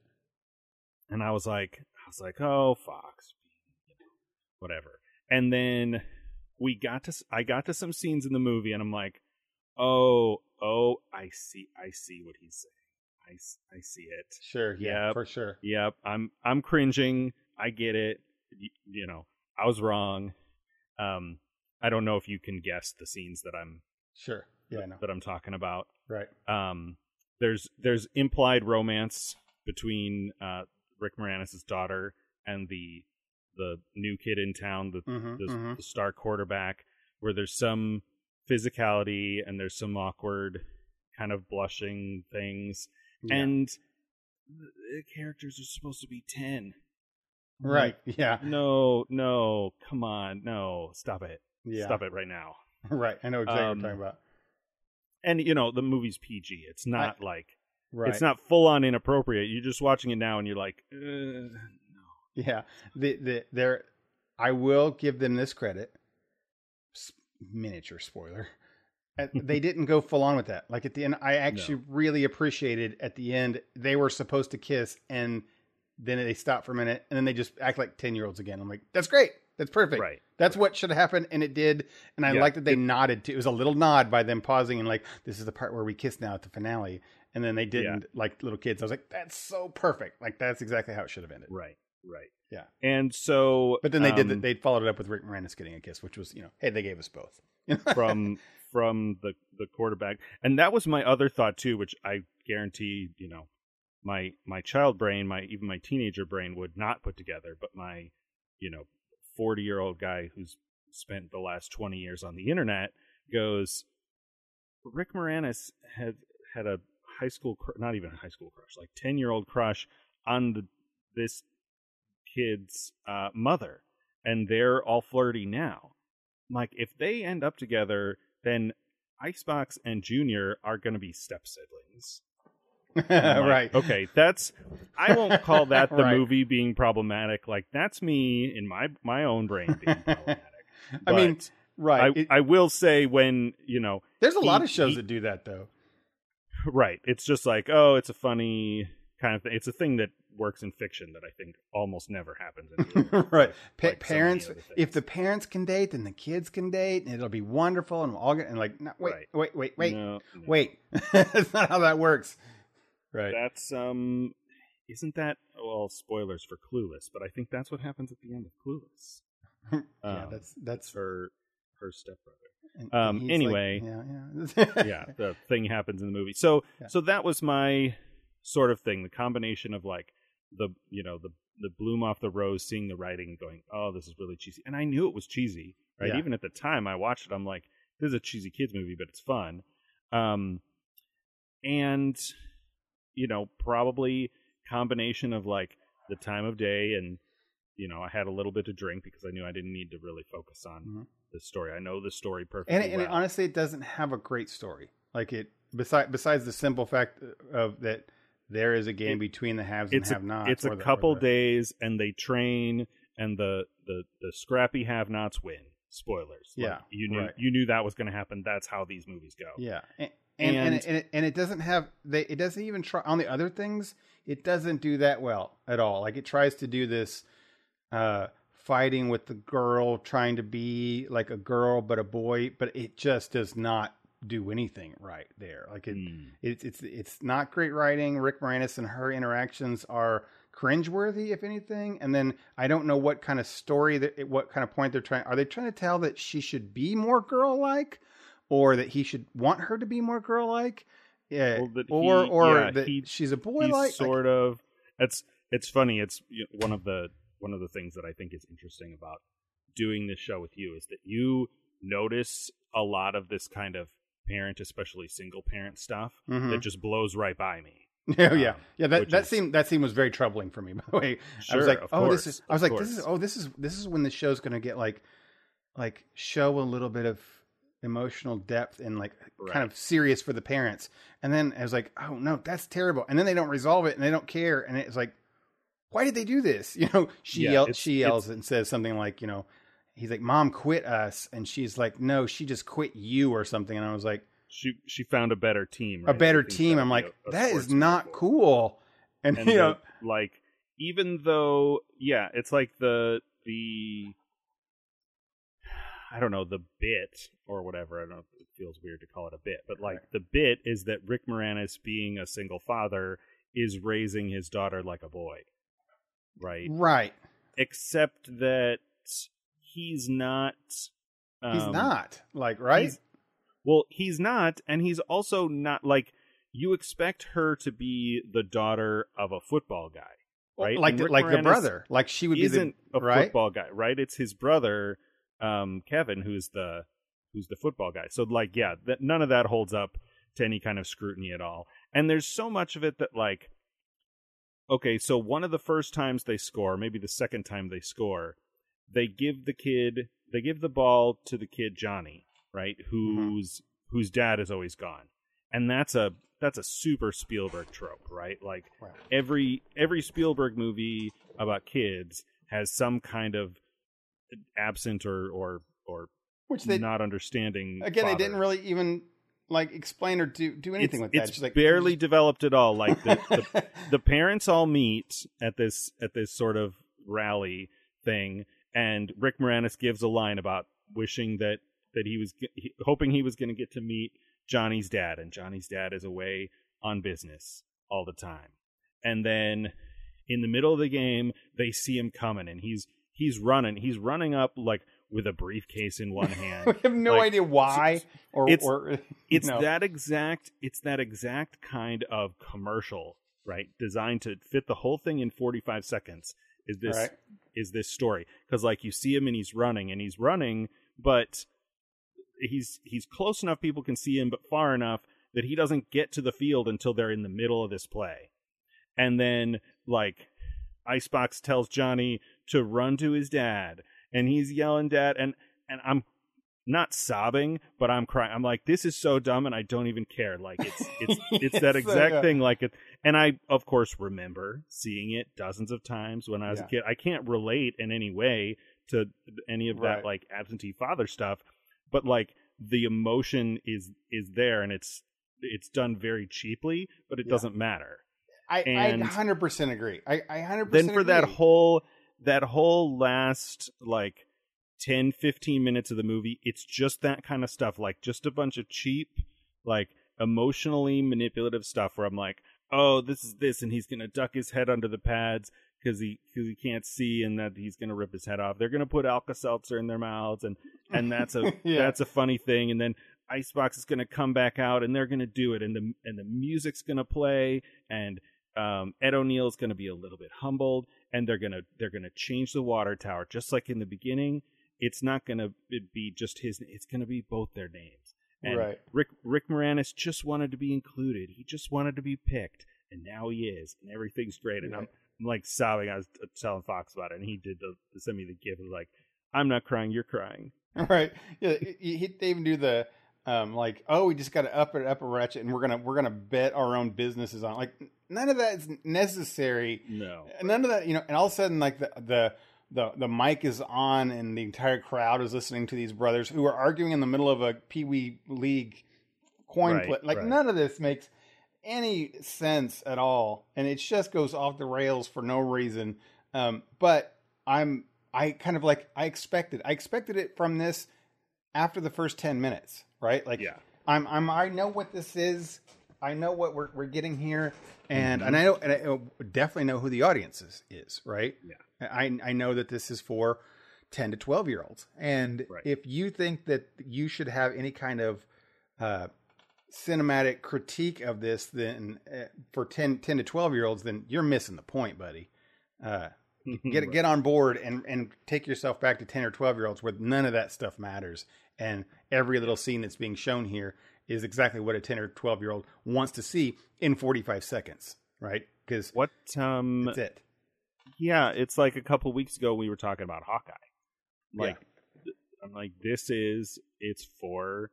and I was like, I was like, oh, Fox, whatever. And then we got to I got to some scenes in the movie and I'm like, "Oh, oh, I see I see what he's saying. I, I see it. Sure. Yeah. Yep. For sure. Yep, I'm I'm cringing. I get it. You, you know, I was wrong. Um I don't know if you can guess the scenes that I'm Sure. Yeah. That I'm talking about. Right. Um there's there's implied romance between uh Rick Moranis' daughter and the the new kid in town, the Mm-hmm, the, the star quarterback, where there's some physicality and there's some awkward kind of blushing things, and the characters are supposed to be ten. right. Yeah. No, no, come on, no, stop it, Yeah. stop it right now. Right. I know exactly Um, what you're talking about. And you know the movie's PG. It's not like Right. it's not full on inappropriate. You're just watching it now and you're like, uh. Yeah, the the there, I will give them this credit. S- miniature spoiler, they didn't go full on with that. Like at the end, I actually really appreciated at the end they were supposed to kiss, and then they stop for a minute, and then they just act like ten year olds again. I'm like, that's great, that's perfect. right. That's what should have happened, and it did. And I Yeah, like that they nodded to. It was a little nod by them pausing and like, this is the part where we kiss now at the finale. And then they didn't like little kids. I was like, that's so perfect. Like that's exactly how it should have ended. Right, right. Yeah. And so, But then they did. um, The, they followed it up with Rick Moranis getting a kiss, which was, you know, hey, they gave us both. from from the the quarterback and that was my other thought too which i guarantee you know my my child brain my even my teenager brain would not put together but my you know 40 year old guy who's spent the last 20 years on the internet goes rick moranis had had a high school cr- not even a high school crush like 10 year old crush on the this kid's uh mother and they're all flirty now like if they end up together, then Icebox and Junior are going to be step siblings. Like, right. Okay, that's I won't call that the Right. movie being problematic. Like that's me in my my own brain being problematic. I mean, right. I, It- I will say when you know there's a lot of shows he- that do that, though. right, it's just like oh, it's a funny kind of thing. It's a thing that works in fiction that I think almost never happens in right. Pa- like parents, if the parents can date, then the kids can date, and it'll be wonderful, and we'll all get and like, no, wait, Right. wait, wait, wait, No, no. wait. That's not how that works. Right. That's um isn't that well spoilers for Clueless, but I think that's what happens at the end of Clueless. yeah, Um, that's that's her her stepbrother. um, anyway. like, yeah, yeah, Yeah, the thing happens in the movie. So Yeah. so that was my sort of thing, the combination of like the you know, the the bloom off the rose, seeing the writing and going, Oh, this is really cheesy. And I knew it was cheesy, right? Yeah. Even at the time I watched it, I'm like, this is a cheesy kids movie, but it's fun. Um and you know, probably combination of like the time of day and you know, I had a little bit to drink because I knew I didn't need to really focus on Mhm. the story. I know the story perfectly. and, it, and it, honestly, it doesn't have a great story. Like it, besides besides the simple fact of that there is a game It- between the haves and a, have-nots. it's a the- couple the- days and they train and the the the scrappy have nots win spoilers Like, Yeah, you knew right. you knew that was going to happen that's how these movies go Yeah, and and and, And- it, and, it, and it doesn't have they it doesn't even try on the other things. It doesn't do that well at all. Like it tries to do this uh fighting with the girl, trying to be like a girl but a boy, but it just does not do anything right there. Like it, Mm. it's it's it's not great writing. Rick Moranis and her interactions are cringeworthy, if anything. And then I don't know what kind of story that what kind of point they're trying. Are they trying to tell that she should be more girl like, or that he should want her to be more girl like? Yeah, Well, or he- or yeah, that he- she's a boy like. sort of it's it's funny it's one of the one of the things that i think is interesting about doing this show with you is that you notice a lot of this kind of parent especially single parent stuff Mhm. that just blows right by me Oh yeah, um, yeah. That that is- scene that scene was very troubling for me. By the way, I was like, oh, this is. I was like, this is. Oh, this is. This is when the show's going to get like, like show a little bit of emotional depth and like kind of serious for the parents. And then I was like, oh no, that's terrible. And then they don't resolve it and they don't care. And it's like, why did they do this? You know, she Yeah, yell, she yells and says something like, you know, he's like, mom quit us, and she's like, no, she just quit you or something. And I was like, she she found a better team a better team. I'm like, a- a that is not metaphor. cool. And, and you know, the- like even though yeah it's like the the I don't know the bit or whatever. I don't know. It feels weird to call it a bit, but like right. the bit is that Rick Moranis, being a single father, is raising his daughter like a boy, right? Right. Except that he's not. Um, he's not like right. He's, well, he's not, and he's also not like you expect her to be the daughter of a football guy, right? Like the, like Moranis the brother, like she would be the, a right? football guy, right? It's his brother, um, Kevin, who's the who's the football guy. So like, yeah, that none of that holds up to any kind of scrutiny at all. And there's so much of it that like, okay, so one of the first times they score, maybe the second time they score, they give the kid, they give the ball to the kid Johnny, right? Mm-hmm. Whose mm-hmm. whose dad is always gone, and that's a that's a super Spielberg trope, right? Like right. every every Spielberg movie about kids has some kind of absent or or or which they not understanding. Again, father. they didn't really even like explain or do do anything it's, with that. It's like, barely developed at all. Like the, the, the parents all meet at this at this sort of rally thing, and Rick Moranis gives a line about wishing that that he was he, hoping he was going to get to meet Johnny's dad, and Johnny's dad is away on business all the time. And then in the middle of the game, they see him coming, and he's he's running. He's running up like with a briefcase in one hand. we have no like, idea why or it's, or, it's that exact it's that exact kind of commercial, right? Designed to fit the whole thing in 45 seconds. Is this right. is this story? Cuz like you see him and he's running and he's running, but he's he's close enough people can see him but far enough that he doesn't get to the field until they're in the middle of this play. And then like Icebox tells Johnny to run to his dad and he's yelling dad and and I'm not sobbing, but I'm crying. I'm like, this is so dumb, and I don't even care. Like it's it's it's that exact thing. Like it, and I of course remember seeing it dozens of times when I was yeah. a kid. I can't relate in any way to any of that right. like absentee father stuff, but like the emotion is is there, and it's it's done very cheaply, but it yeah. doesn't matter. I, and I 100% agree. I, I 100% Then for agree. that whole that whole last like 10 15 minutes of the movie, it's just that kind of stuff like just a bunch of cheap like emotionally manipulative stuff where I'm like, "Oh, this is this and he's going to duck his head under the pads because he cause he can't see and that he's going to rip his head off. They're going to put Alka-Seltzer in their mouths and and that's a yeah. that's a funny thing and then Icebox is going to come back out and they're going to do it and the and the music's going to play and um, Ed O'Neill is going to be a little bit humbled, and they're gonna they're gonna change the water tower just like in the beginning. It's not going to be just his; it's going to be both their names. And right. Rick Rick Moranis just wanted to be included. He just wanted to be picked, and now he is, and everything's great. And. I'm, I'm like sobbing. I was telling Fox about it, and he did the, send me the gift. Of Like, I'm not crying, you're crying. Right. Yeah. He, he, they even do the um, like, oh, we just got to up it, up a ratchet, and we're gonna we're gonna bet our own businesses on. It. Like, none of that is necessary. No, none of that. You know, and all of a sudden, like the the the the mic is on, and the entire crowd is listening to these brothers who are arguing in the middle of a pee wee league coin right, play. Like, right. none of this makes any sense at all, and it just goes off the rails for no reason. Um, but I'm I kind of like I expected. I expected it from this after the first ten minutes right? Like, yeah. I'm, I'm, I know what this is. I know what we're, we're getting here, and mm-hmm. and I know, and I definitely know who the audience is, is right. Yeah, I, I know that this is for ten to twelve year olds, and right. if you think that you should have any kind of uh, cinematic critique of this, then uh, for 10, 10 to twelve year olds, then you're missing the point, buddy. Uh, get right. get on board and and take yourself back to 10 or 12 year olds where none of that stuff matters and every little scene that's being shown here is exactly what a 10 or 12 year old wants to see in 45 seconds right because what um that's it yeah it's like a couple weeks ago we were talking about hawkeye like yeah. i'm like this is it's for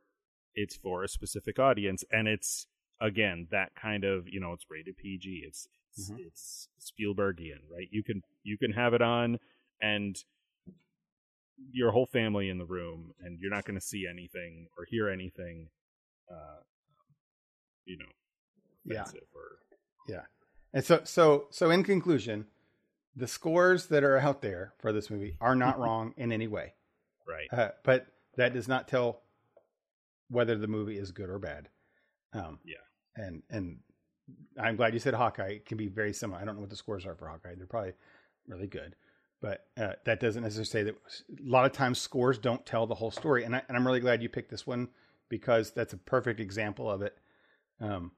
it's for a specific audience and it's again that kind of you know it's rated pg it's it's, mm-hmm. it's spielbergian right you can you can have it on and your whole family in the room and you're not going to see anything or hear anything uh you know yeah or... yeah and so so so in conclusion the scores that are out there for this movie are not wrong in any way right uh, but that does not tell whether the movie is good or bad. Um, Yeah. and and I'm glad you said Hawkeye. It can be very similar. I don't know what the scores are for Hawkeye. They're probably really good, but uh, that doesn't necessarily say that. A lot of times, scores don't tell the whole story, and I, and I'm really glad you picked this one because that's a perfect example of it. Um,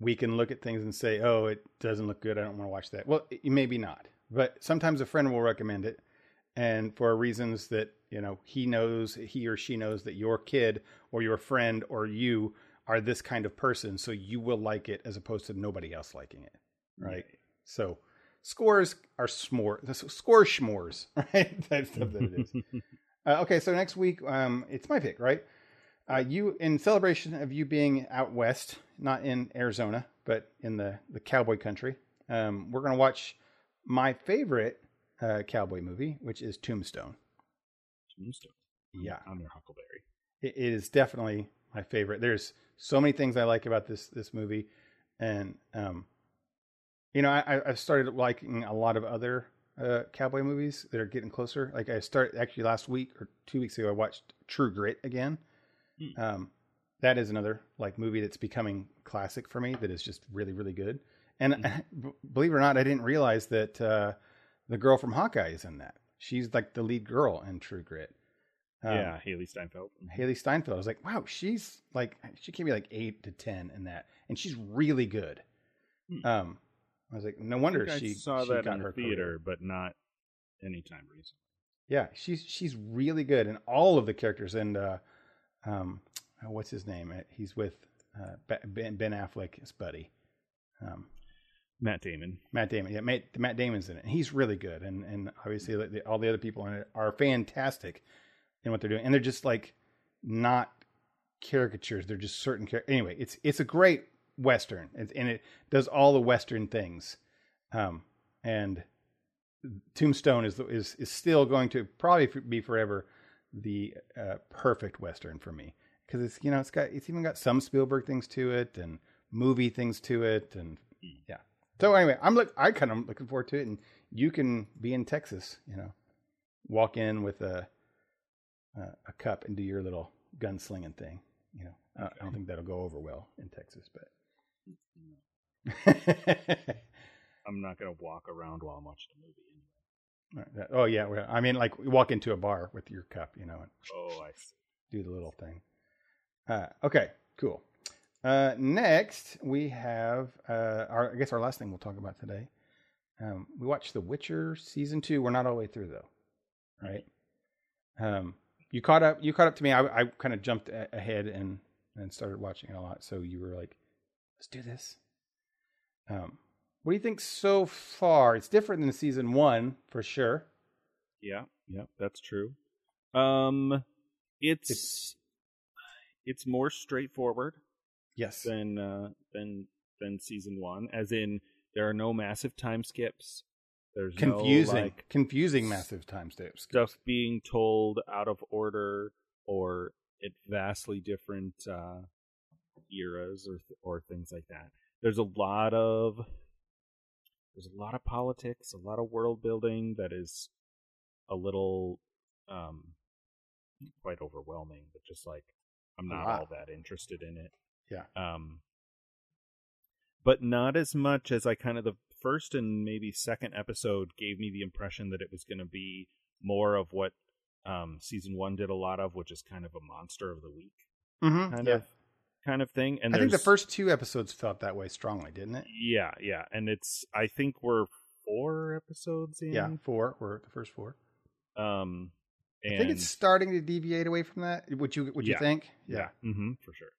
we can look at things and say, "Oh, it doesn't look good. I don't want to watch that." Well, it, maybe not, but sometimes a friend will recommend it, and for reasons that you know he knows, he or she knows that your kid or your friend or you are this kind of person, so you will like it as opposed to nobody else liking it, right? So scores are s'more, score schmores, right? That's stuff that it is. Uh, okay, so next week, um, it's my pick, right? Uh, you in celebration of you being out west, not in Arizona, but in the the cowboy country. Um, we're gonna watch my favorite uh, cowboy movie, which is Tombstone. Tombstone. Yeah, On their Huckleberry. it, it is definitely my favorite. There's so many things I like about this this movie, and um, you know, I, I've started liking a lot of other uh, cowboy movies that are getting closer. Like I started actually last week or two weeks ago, I watched True Grit again. Hmm. Um, that is another like movie that's becoming classic for me. That is just really really good. And Mhm. b- believe it or not, I didn't realize that uh, the girl from Hawkeye is in that. She's like the lead girl in True Grit. Um, yeah, Hailee Steinfeld. Hailee Steinfeld. I was like, wow, she's like, she can be like eight to ten in that, and she's really good. Hmm. Um, I was like, no wonder think I she saw she that got in her theater, career. but not anytime recently. Yeah, she's she's really good, and all of the characters. And uh, um, uh, what's his name? Uh, He's with uh, Ben Ben Affleck's buddy, um, Matt Damon. Matt Damon. Yeah, Matt, Matt Damon's in it. He's really good, and and obviously like, the, all the other people in it are fantastic in what they're doing, and they're just like not caricatures. They're just certain. Char- anyway, it's it's a great western, and, and it does all the western things. Um, and Tombstone is is is still going to probably be forever the uh, perfect western for me because it's you know it's got it's even got some Spielberg things to it and movie things to it and yeah. So anyway, I'm look I kind of looking forward to it, and you can be in Texas, you know, walk in with a a, a cup and do your little gunslinging thing. You know, I- I don't think that'll go over well in Texas, but. I'm not going to walk around while I'm watching a movie. Oh yeah, well, I mean, like walk into a bar with your cup, you know, and Oh, I see. do the little thing. Uh, okay, cool. Uh, next, we have uh, our. I guess our last thing we'll talk about today. Um, we watched The Witcher season two. We're not all the way through though, right? Um, you caught up. You caught up to me. I, I kind of jumped a- ahead and and started watching it a lot. So you were like, "Let's do this." Um, what do you think so far? It's different than season one for sure. Yeah, yeah, that's true. Um, it's It's- it's, more straightforward Yes. than uh, than than season one. As in, there are no massive time skips. There's Confusing. no like confusing massive time steps. stuff being told out of order or at vastly different uh, eras or or things like that. There's a lot of there's a lot of politics, a lot of world building that is a little um quite overwhelming, but just like I'm not all that interested in it. Yeah. Um but not as much as I kind of the first and maybe second episode gave me the impression that it was going to be more of what um season 1 did a lot of, which is kind of a monster of the week Mm-hmm. kind yeah. of kind of thing. And I think the first two episodes felt that way strongly, didn't it? Yeah, yeah, and it's I think we're four episodes in. Yeah, four We're the first four. Um, and I think it's starting to deviate away from that. Would you would you Yeah. think? yeah, hmm for sure.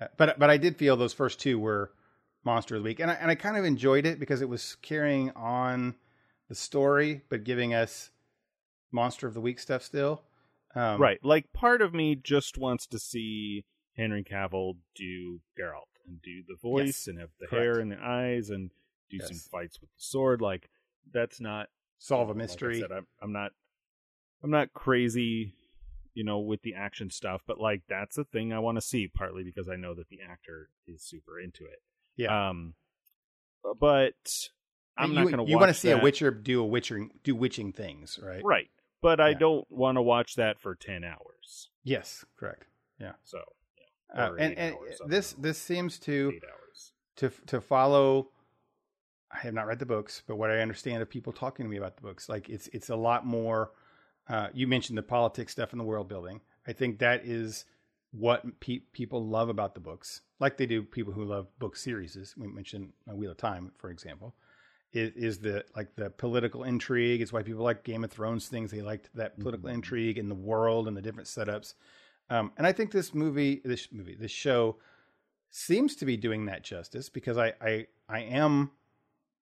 Uh, But but I did feel those first two were monster of the week, and I, and I kind of enjoyed it because it was carrying on the story, but giving us monster of the week stuff still. Um, right, like part of me just wants to see Henry Cavill do Geralt and do the voice Yes, and have the correct. hair and the eyes and do some fights with the sword. Like that's not Solve a like I mystery. said, I'm, I'm not I'm not crazy, you know, with the action stuff, but like that's a thing I want to see. Partly because I know that the actor is super into it. yeah. Um, but I'm you, not going to. You want to see a Witcher do a witching do witching things, right? right? but I don't want to watch that for ten hours. Yes, correct. Yeah. So yeah, Uh, and and hours, I don't this this seems to to to follow I have not read the books, but what I understand of people talking to me about the books, like it's it's a lot more uh, you mentioned the politics stuff and the world building. I think that is what pe- people love about the books, like they do people who love book series. We mentioned uh, Wheel of Time, for example. Is, is the like the political intrigue? It's why people like Game of Thrones things. They liked that political Mhm. intrigue and the world and the different setups. Um, and I think this movie, this movie, this show seems to be doing that justice because I, I, I am,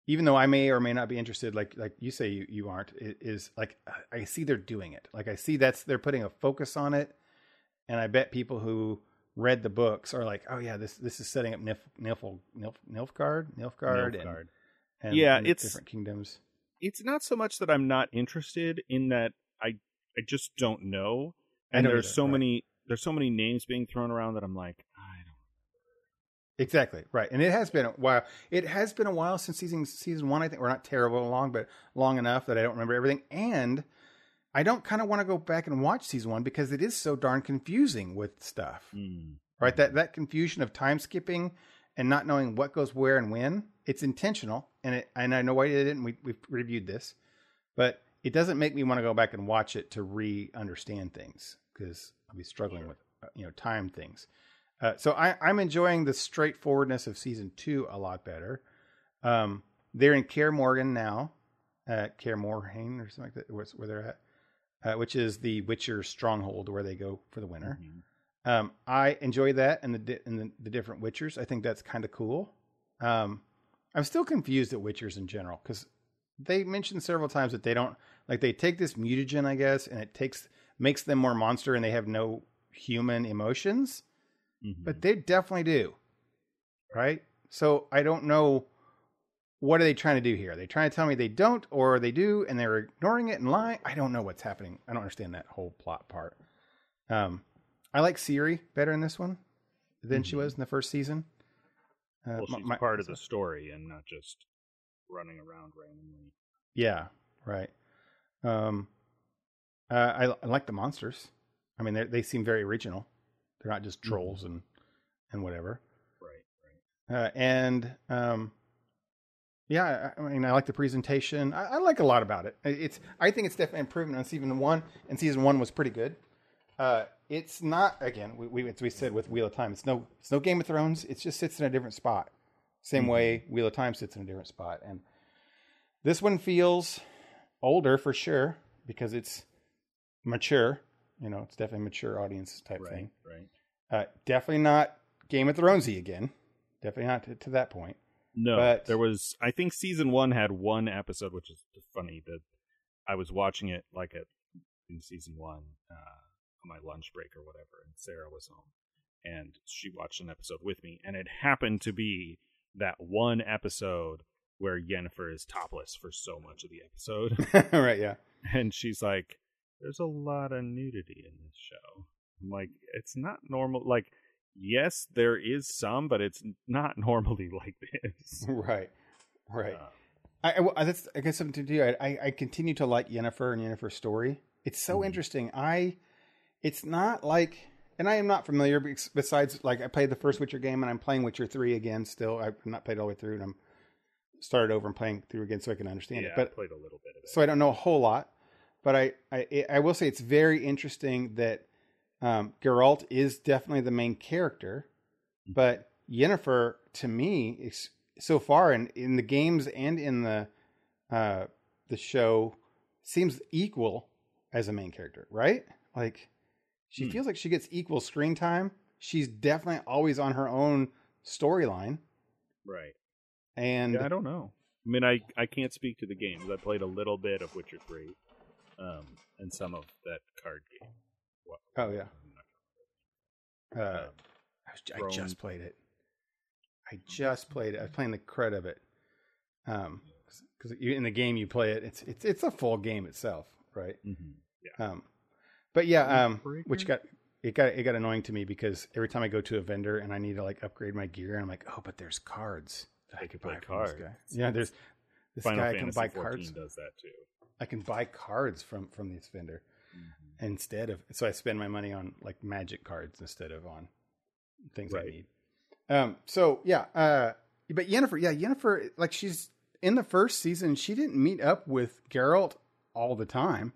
even though I may or may not be interested, like, like you say you, you aren't, it is like, I see they're doing it. Like I see that's, they're putting a focus on it. And I bet people who read the books are like, oh yeah, this, this is setting up Nif, Nilf, Nilf, Nilfgaard, Nilfgaard, and, Nilfgaard. and, Yeah, and it's- different kingdoms. It's not so much that I'm not interested in that I I just don't know, and there's so right. many there's so many names being thrown around that I'm like I don't. Exactly right, and it has been a while. It has been a while since season season one. I think we're not terrible long, but long enough that I don't remember everything. And I don't kind of want to go back and watch season one because it is so darn confusing with stuff. Mm. Right, that that confusion of time skipping and not knowing what goes where and when. It's intentional, and it and I know why it didn't. We we've reviewed this, but it doesn't make me want to go back and watch it to re understand things because I'll be struggling with uh, you know time things. Uh, so I, I'm enjoying the straightforwardness of season two a lot better. Um, they're in Care Morgan now, uh, Kaer Morhen or something like that, where, where they're at, uh, which is the Witcher stronghold where they go for the winter. Mhm. Um, I enjoy that and the di- and the, the different Witchers. I think that's kind of cool. Um, I'm still confused at Witchers in general because they mentioned several times that they don't like they take this mutagen, I guess, and it takes makes them more monster and they have no human emotions, Mhm. but they definitely do, right? So I don't know what are they trying to do here. Are they trying to tell me they don't, or they do, and they're ignoring it and lying? I don't know what's happening. I don't understand that whole plot part. Um, I like Ciri better in this one than she Mhm. was in the first season. Uh, well, she's my- part of the story and not just running around randomly. Yeah, right. Um, uh, I, I like the monsters. I mean, they they seem very original. They're not just Mhm. trolls and and whatever. Right, right. Uh, and um, yeah, I, I mean, I like the presentation. I, I like a lot about it. It's I think it's definitely improvement on season one, and season one was pretty good. Uh, it's not again. We, we as we said with Wheel of Time. It's no it's no Game of Thrones. It just sits in a different spot. Same Mhm. way Wheel of Time sits in a different spot, and this one feels older for sure because it's mature. You know, it's definitely mature audience type Right, thing. right. Uh, definitely not Game of Thronesy again. Definitely not to, to that point. No, But- there was. I think season one had one episode, which is funny that I was watching it like at in season one uh, on my lunch break or whatever, and Sarah was home, and she watched an episode with me, and it happened to be that one episode where Yennefer is topless for so much of the episode, right? Yeah. and she's like, "There's a lot of nudity in this show." I'm like, "It's not normal." Like, yes, there is some, but it's not normally like this. Right. Right. Uh, I, I, that's I guess something to do. I, I, continue to like Yennefer and Yennefer's story. It's so Mhm. interesting. I, it's not like, and I am not familiar. Besides, like I played the first Witcher game, and I'm playing Witcher three again. Still, I've not played all the way through, and I'm started over and playing through again so I can understand yeah, it. But I played a little bit of it. so I don't know a whole lot, but I I, I will say it's very interesting that um, Geralt is definitely the main character, but Yennefer to me is so far in in the games and in the uh, the show seems equal as a main character, right? Like she Hmm. feels like she gets equal screen time. She's definitely always on her own storyline, right. and Yeah, I don't know. I mean, I I can't speak to the games. I played a little bit of Witcher three, um, and some of that card game. What, Oh, yeah. Uh, um, I, I just played it. I just played it. I was playing the crud of it. Um, because in the game you play it, it's it's it's a full game itself, right? mhm. Yeah. Um, but yeah, um, which got it got it got annoying to me because every time I go to a vendor and I need to like upgrade my gear, I'm like, oh, but there's cards that I could buy from this cards. guy. Yeah, there's this Final guy can Fantasy buy 14 cards. does that too. I can buy cards from from this vendor Mm-hmm. instead of so I spend my money on like magic cards instead of on things I need. Um so yeah, uh but Yennefer, yeah, Yennefer like she's in the first season, she didn't meet up with Geralt all the time.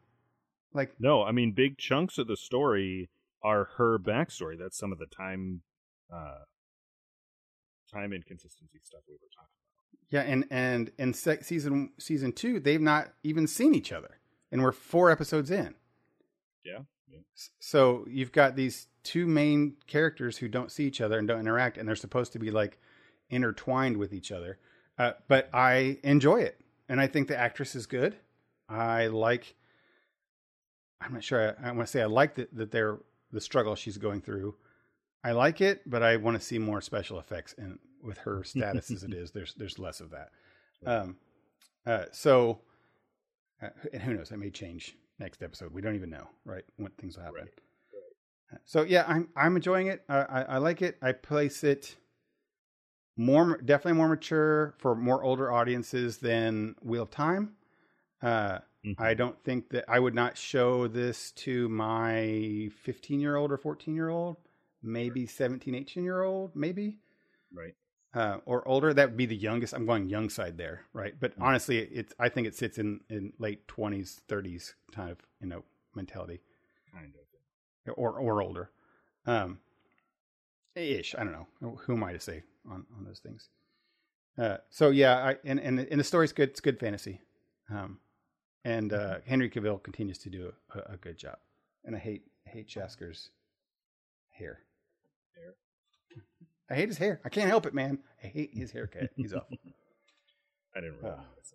Like No, I mean big chunks of the story are her backstory. That's some of the time uh time inconsistency stuff we were talking yeah, and and in se- season season 2, they've not even seen each other. And we're 4 episodes in. Yeah. yeah. So you've got these two main characters who don't see each other and don't interact, and they're supposed to be like intertwined with each other. Uh, but I enjoy it, and I think the actress is good. I like. I'm not sure. I, I want to say I like that that they're the struggle she's going through. I like it, but I want to see more special effects. And with her status as it is, there's there's less of that. Um, uh, so, uh, and who knows? It may change next episode. We don't even know, right? When things will happen. Right. Uh, So yeah, I'm I'm enjoying it. I, I, I like it. I place it more definitely more mature for more older audiences than Wheel of Time. Uh, Mhm. I don't think that I would not show this to my 15 year old or 14 year old, maybe 17, 18 year old, maybe Right. Uh, or older. That would be the youngest. I'm going young side there, right? But Mhm. honestly, it's I think it sits in in late 20s, 30s kind of you know mentality Kind of. or or older, um, ish. I don't know. Who am I to say on on those things? Uh, so yeah, I and and and the story's good. It's good fantasy, um, and uh, Henry Cavill continues to do a, a good job. And I hate hate Jaskier's hair. Hair? I hate his hair. I can't help it, man. I hate his haircut. He's awful. I didn't really Oh. notice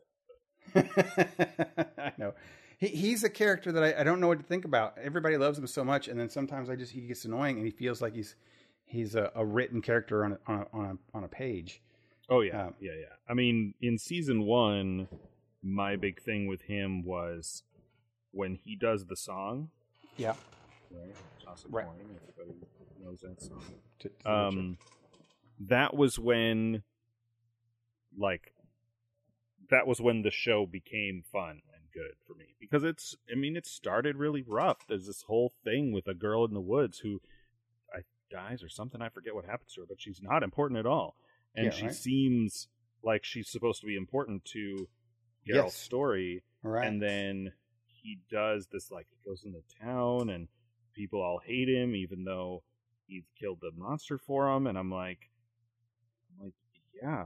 it. I know. He, he's a character that I, I don't know what to think about. Everybody loves him so much, and then sometimes I just he gets annoying, and he feels like he's he's a, a written character on a, on a, on a, on a page. Oh yeah, Um, yeah, yeah. I mean, in season one, my big thing with him was when he does the song. Yeah. Right. Toss a Right. Everybody knows that song. To, to Um, that was when, like, that was when the show became fun and good for me because it's. I mean, it started really rough. There's this whole thing with a girl in the woods who, I dies or something. I forget what happens to her, but she's not important at all, and Yeah, she right. seems like she's supposed to be important to Geralt's Yes. story right. and then he does this like he goes into town and people all hate him even though he's killed the monster for him and I'm like yeah.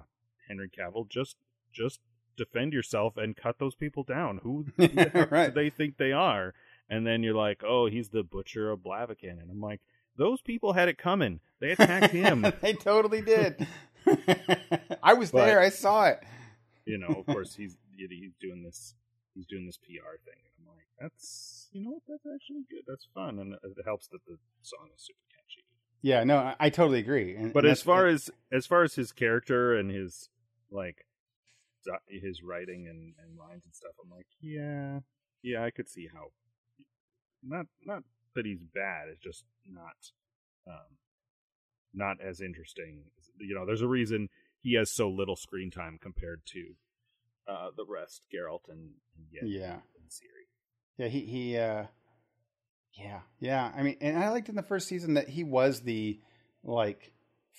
Henry cavill just just defend yourself and cut those people down. Who, who the Right. do they think they are? And then you're like oh he's the butcher of blaviken. And i'm like those people had it coming. They attacked him. They totally did. I was But- there. I saw it. you know of course he's he's doing this he's doing this pr thing. And i'm like that's you know what? That's actually good. That's fun. And it helps that the song is super Yeah, no, I, I totally agree. And, but and as far as as far as his character and his like his writing and, and lines and stuff i'm like yeah yeah i could see how not not that he's bad it's just not um not as interesting you know there's a reason he has so little screen time compared to uh the rest Geralt and, and Yen Yeah. and Ciri. Yeah, he he uh yeah. Yeah, I mean, and I liked in the first season that he was the like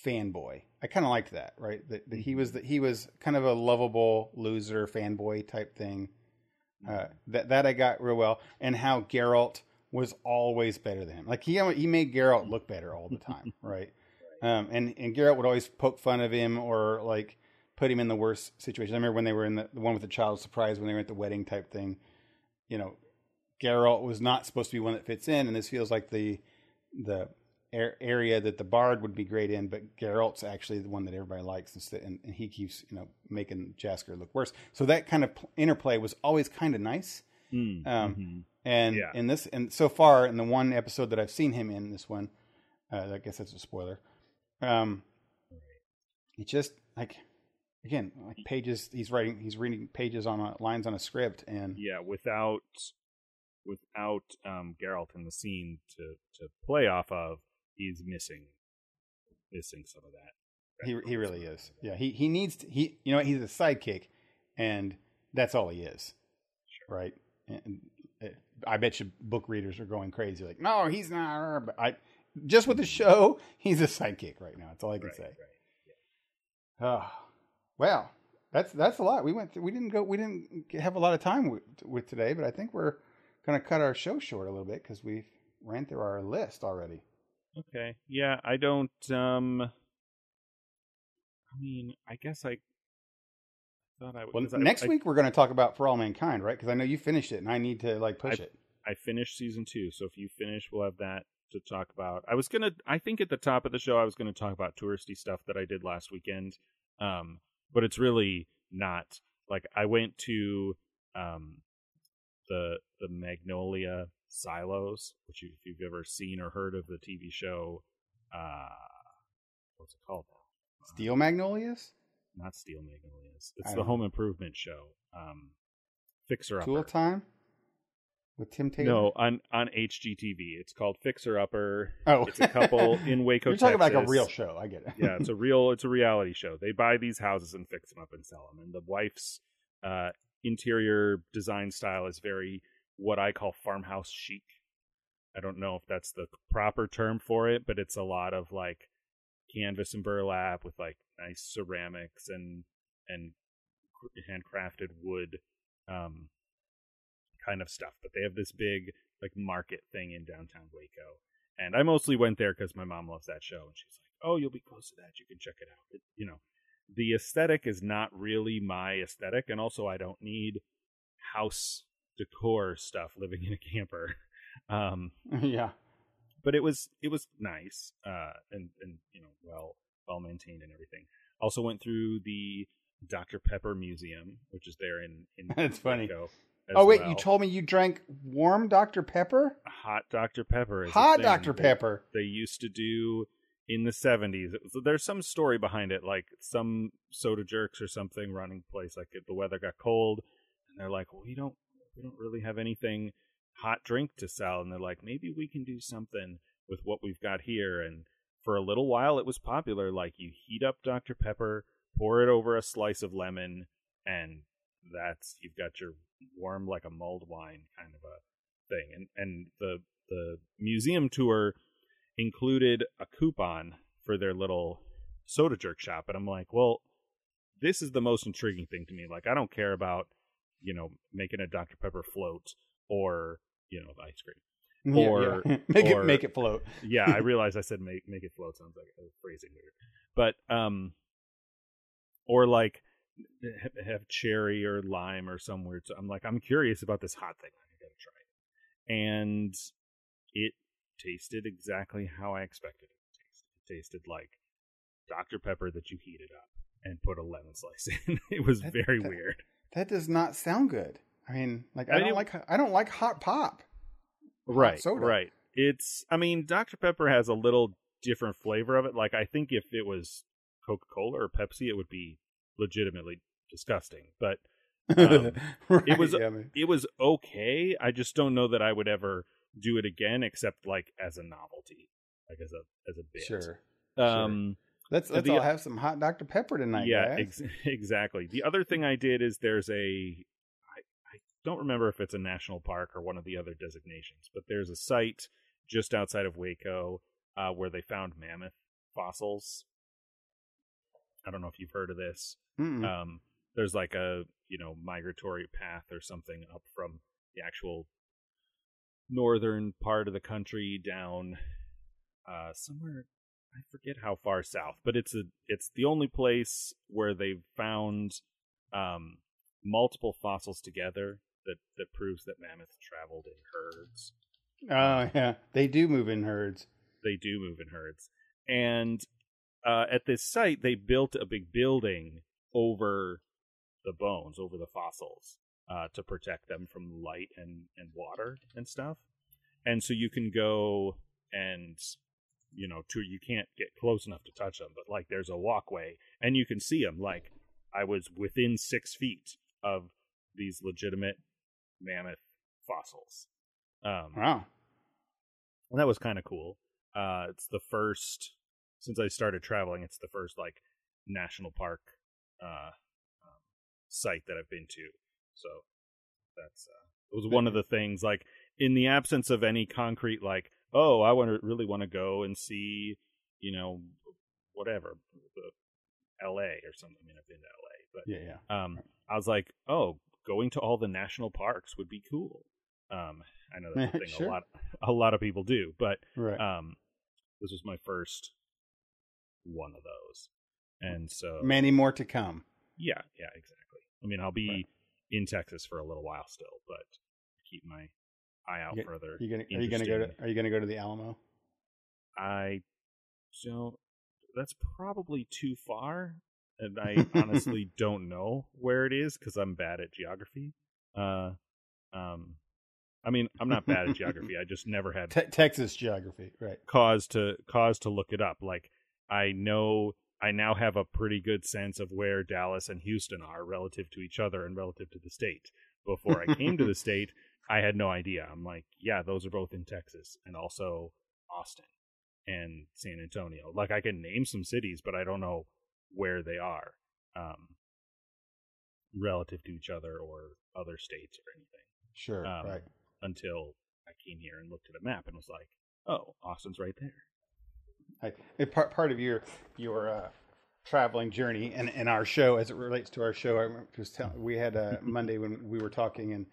fanboy. I kind of liked that, right? That, that he was that he was kind of a lovable loser fanboy type thing. Uh, that that I got real well, and how Geralt was always better than him. Like he he made Geralt look better all the time, right? Um, and and Geralt would always poke fun of him or like put him in the worst situation. I remember when they were in the, the one with the child surprise when they were at the wedding type thing. You know, Geralt was not supposed to be one that fits in, and this feels like the the ar- area that the bard would be great in, but Geralt's actually the one that everybody likes, instead, and, and he keeps you know making Jaskier look worse. So that kind of interplay was always kind of nice. Mm, Um, mhm. And Yeah. in this, and so far in the one episode that I've seen him in, this one, uh, I guess that's a spoiler. Um, he just like again like pages. He's writing. He's reading pages on a, lines on a script, and yeah, without without um Geralt in the scene to to play off of, he's missing missing some of that. he he really is. Yeah, he he needs to, he. You know, he's a sidekick, and that's all he is. Right. And uh, I bet you book readers are going crazy. Like, no, he's not. But I just with the show, he's a sidekick right now. That's all I can Right, say. right. Oh, well, that's that's a lot. We went. Through, we didn't go. We didn't have a lot of time with, with today, but I think we're gonna cut our show short a little bit because we ran through our list already. Okay. Yeah, I don't um I mean, I guess I thought I would Well, next I, week we're gonna talk about For All Mankind, right? Because I know you finished it, and I need to like push I- it. I finished season 2, so if you finish, we'll have that to talk about. I was going to I think at the top of the show I was going to talk about touristy stuff that I did last weekend. Um but it's really not like I went to um the the Magnolia Silos, which you, if you've ever seen or heard of the TV show uh what's it called now? Steel Magnolias, not Steel Magnolias. It's I the Home Improvement show. Um, Fixer Upper. Tool Time with Tim Taylor. No, on on HGTV. It's called Fixer Upper. oh, It's a couple in Waco. You're talking about like a real show. I get it. yeah, it's a real. It's a reality show. They buy these houses and fix them up and sell them. And the wife's uh, interior design style is very what I call farmhouse chic. I don't know if that's the proper term for it, but it's a lot of like canvas and burlap with like nice ceramics and and cr- handcrafted wood um kind of stuff. But they have this big like market thing in downtown waco. And i mostly went there because my mom loves that show and she's like oh you'll be close to that. You can check it out. It, you know the aesthetic is not really my aesthetic and also i don't need house decor stuff living in a camper um yeah. but it was it was nice uh and and you know well well maintained and everything also went through the dr pepper museum which is there in in That's funny. Oh wait, you told me you drank warm Dr Pepper, hot dr pepper is hot Dr Pepper. they used to do in the 70s It was- there's some story behind it like some soda jerks or something running place like the weather got cold and they're like we don't we don't really have anything hot drink to sell and they're like maybe we can do something with what we've got here and for a little while it was popular like you heat up dr pepper pour it over a slice of lemon and that's you've got your warm like a mulled wine kind of a thing and and the the museum tour included a coupon for their little soda jerk shop and i'm like well this is the most intriguing thing to me like i don't care about you know making a dr pepper float or you know ice cream Yeah, Or- yeah. make or- it make it float. yeah i realize i said make make it float sounds like a phrasing weird but um or like have cherry or lime or some weird so i'm like i'm curious about this hot thing i gotta try it and it tasted exactly how i expected it to taste. It tasted like dr pepper that you heated up and put a lemon slice in. It was That- very that- weird. That does not sound good. I mean, like I I don't mean- like I don't like hot pop. right soda. right. It's i mean dr pepper has a little different flavor of it. Like i think if it was coca-cola or pepsi it would be legitimately disgusting. But Um, Right, it was- yeah, it was okay. I just don't know that i would ever do it again except like as a novelty like as a as a bit. Sure. um Let's let's the- all have some hot Dr Pepper tonight, yeah guys. ex- exactly. The other thing i did is there's a I, I don't remember if it's a national park or one of the other designations but there's a site just outside of waco uh, where they found mammoth fossils. I don't know if you've heard of this. Um, there's like a you know migratory path or something up from the actual northern part of the country down uh, somewhere I forget how far south, but it's a it's the only place where they've found um, multiple fossils together that that proves that mammoths traveled in herds. oh yeah, they do move in herds. They do move in herds, and uh, at this site they built a big building over the bones, over the fossils, uh, to protect them from light and and water and stuff. And so you can go and you know to you can't get close enough to touch them, but like there's a walkway and you can see them. Like I was within six feet of these legitimate mammoth fossils. Um, Wow. and that was kind of cool. Uh, it's the first since I started traveling. It's the first like national park uh, um, site that I've been to. So that's uh, It was one of the things like in the absence of any concrete like, oh, I want to really want to go and see, you know, whatever, the L.A. or something. I mean, I've been to L.A., but Yeah, yeah. um, I was like, oh, going to all the national parks would be cool. Um, I know that's a thing Sure. a lot a lot of people do, but Right. um, this was my first one of those, and so Many more to come. yeah, yeah, exactly. I mean, I'll be Right. In Texas for a little while still, but keep my eye out You- further. You gonna are you gonna go to are you gonna go to the Alamo? I don't. That's probably too far, and I honestly don't know where it is because I'm bad at geography. Uh, um, I mean, I'm not bad at geography. I just never had Te- Texas geography, right? cause to cause to look it up. Like I know I now have a pretty good sense of where Dallas and Houston are relative to each other and relative to the state. Before I came to the state, I had no idea. I'm like, yeah, those are both in Texas and also Austin and San Antonio. Like I can name some cities, but I don't know where they are um, relative to each other or other states or anything Sure, Um, right. until I came here and looked at a map and was like, oh, Austin's right there. I, part part of your your uh, traveling journey and, and our show as it relates to our show. I remember just telling we had a Monday when we were talking and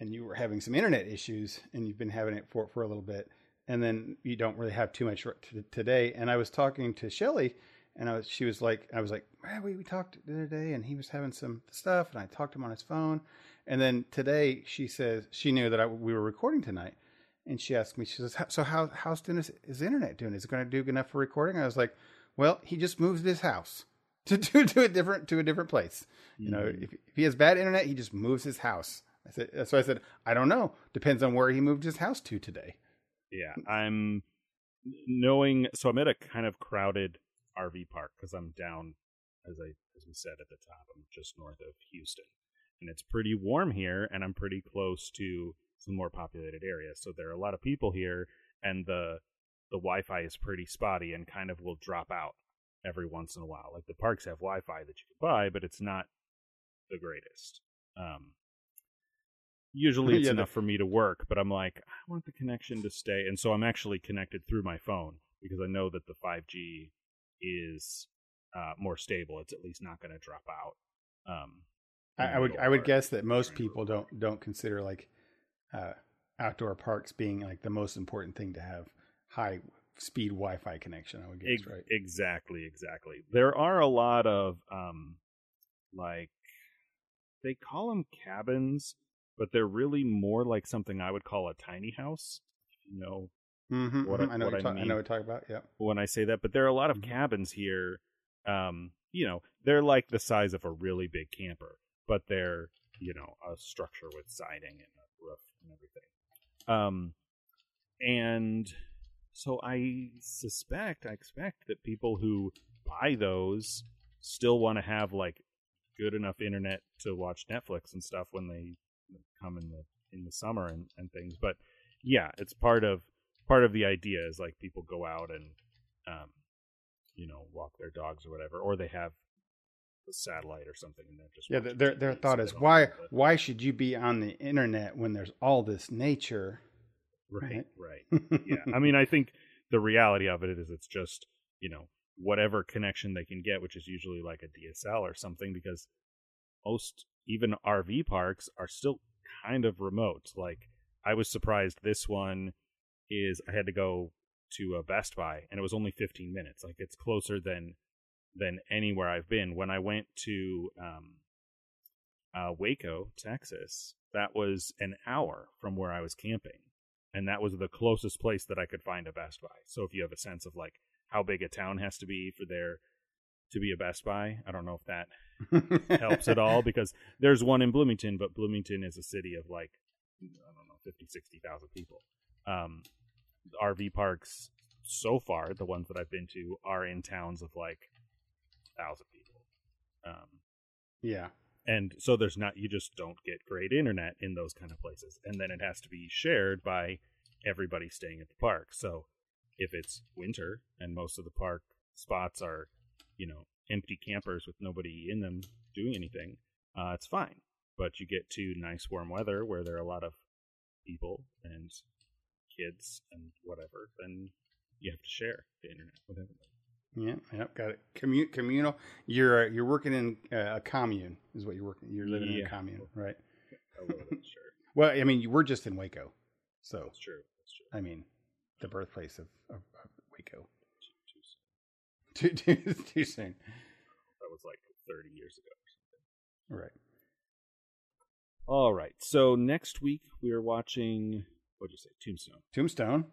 and you were having some internet issues and you've been having it for for a little bit and then you don't really have too much t- today. And I was talking to Shelly and I was she was like I was like "Man, we we talked the other day and he was having some stuff and I talked to him on his phone and then today she says she knew that I, we were recording tonight and she asked me, she says, "So how how's doing his, his internet doing? Is it going to do good enough for recording?" I was like, "Well, he just moves his house to to, to a different to a different place. You know, Mhm. if, if he has bad internet, he just moves his house." I said, so I said, "I don't know. Depends on where he moved his house to today." Yeah, I'm knowing. So I'm at a kind of crowded RV park because I'm down, as I as we said at the top, I'm just north of Houston, and it's pretty warm here, and I'm pretty close to some more populated areas. So there are a lot of people here, and the the Wi-Fi is pretty spotty and kind of will drop out every once in a while. Like the parks have Wi-Fi that you can buy, but it's not the greatest. Um, usually it's Yeah, the- enough for me to work, but I'm like, I want the connection to stay, and so I'm actually connected through my phone because I know that the 5G is uh, more stable. It's at least not going to drop out. Um, I, I would I would guess that most people don't don't consider like uh, outdoor parks being like the most important thing to have high speed Wi-Fi connection. I would guess, Ex- right? Exactly, exactly. There are a lot of um like they call them cabins, but they're really more like something I would call a tiny house. You know Mm-hmm, what I- I know what I you're I know what you're talking about. Yeah. when I say that, but there are a lot of Mhm. cabins here. Um, you know, they're like the size of a really big camper, but they're you know a structure with siding and and everything. Um, and so I suspect, I expect that people who buy those still want to have like good enough internet to watch Netflix and stuff when they come in the in the summer and, and things. But yeah, it's part of part of the idea is like people go out and um, you know walk their dogs or whatever, or they have satellite or something and they're just Yeah, their their thought is why why should you be on the internet when there's all this nature? right right? yeah i mean i think the reality of it is it's just you know whatever connection they can get which is usually like a dsl or something because most even rv parks are still kind of remote. Like i was surprised this one is i had to go to a best buy and it was only 15 minutes. Like it's closer than than anywhere i've been when i went to um uh, waco texas that was an hour from where i was camping and that was the closest place that I could find a Best Buy. So if you have a sense of like how big a town has to be for there to be a Best Buy, I don't know if that helps at all because there's one in Bloomington, but Bloomington is a city of like I don't know 50 60,000 people. Um RV parks so far, the ones that I've been to are in towns of like 1000 people. Um yeah. and so there's not you just don't get great internet in those kind of places and then it has to be shared by everybody staying at the park so if it's winter and most of the park spots are you know empty campers with nobody in them doing anything uh, it's fine but you get to nice warm weather where there are a lot of people and kids and whatever, then you have to share the internet with everybody. Yeah, yep, got it. Commun- communal. You're uh, you're working in uh, a commune, is what you're working. You're living in a commune, right? A bit, sure. Well, I mean, you we're just in Waco, so That's true. That's true. I mean, the birthplace of, of, of Waco. Too, too soon. Too too too soon, That was like 30 years ago. right? All right. So next week we are watching. What'd you say? Tombstone. Tombstone.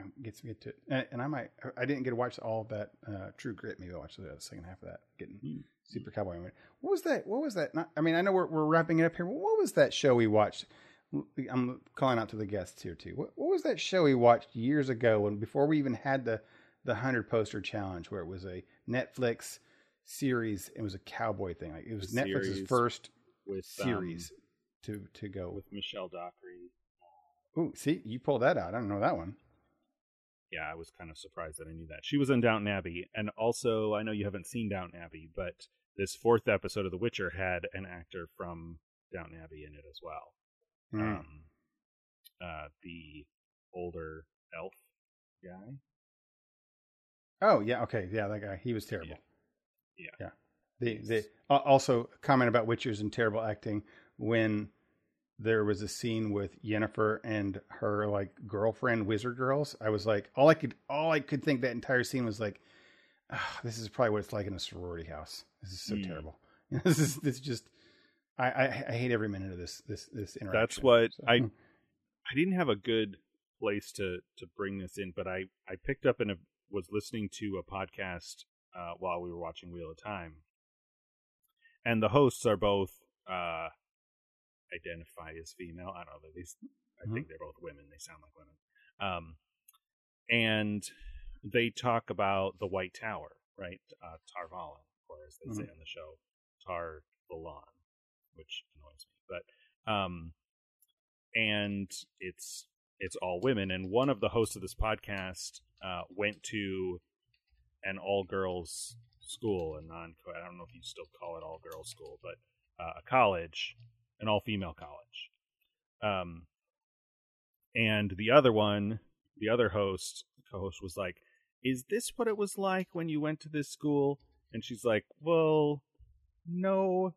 Um, Gets me to, and, and I might. I didn't get to watch all of that uh, True Grit. Maybe I'll watch the second half of that. Getting Hmm. Super Cowboy. What was that? What was that? Not, I mean, I know we're we're wrapping it up here. What was that show we watched? I'm calling out to the guests here too. What, what was that show we watched years ago when before we even had the the hundred poster challenge, where it was a Netflix series? It was a cowboy thing. Like it was Netflix's first With series um, to to go. with Michelle Dockery. Ooh, see, you pulled that out. I don't know that one. Yeah, I was kind of surprised that I knew that. She was in Downton Abbey, and also I know you haven't seen Downton Abbey, but this fourth episode of The Witcher had an actor from Downton Abbey in it as well. Mm. Um, uh, the older elf guy. Oh yeah, okay, yeah, that guy. He was terrible. Yeah. yeah. The the uh, also comment about Witchers and terrible acting when there was a scene with Yennefer and her like girlfriend wizard girls. I was like, all I could all I could think that entire scene was like, "Ah, this is probably what it's like in a sorority house. This is so Mm. terrible. this is this is just. I, I I hate every minute of this this this interaction. That's what So, I I didn't have a good place to to bring this in, but I I picked up and was listening to a podcast uh, while we were watching Wheel of Time, and the hosts are both uh, identify as female. I don't know. They, I Mhm. think they're both women. They sound like women. Um, and they talk about the White Tower, right? Uh, Tarvalon, or as they say on the show, Tar Valon, which annoys me. But um, and it's it's all women. And one of the hosts of this podcast uh, went to an all girls school, a non I don't know if you still call it all girls school, but uh, a college, an all female college. Um, and the other one, the other host, co-host was like, "Is this what it was like when you went to this school?" And she's like, "Well, no,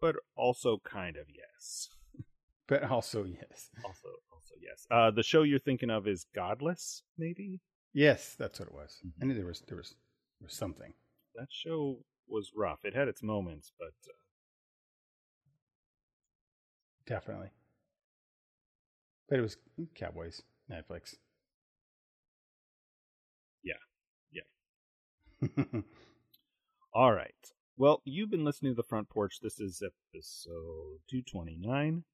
but also kind of yes." but also yes, Also, also yes. Uh, the show you're thinking of is Godless, maybe. yes, that's what it was. Mhm. I knew there was there was there was something. That show was rough. It had its moments, but uh, Definitely. But it was Cowboys, Netflix. Yeah. Yeah. all right. Well, you've been listening to the front porch. This is episode 229.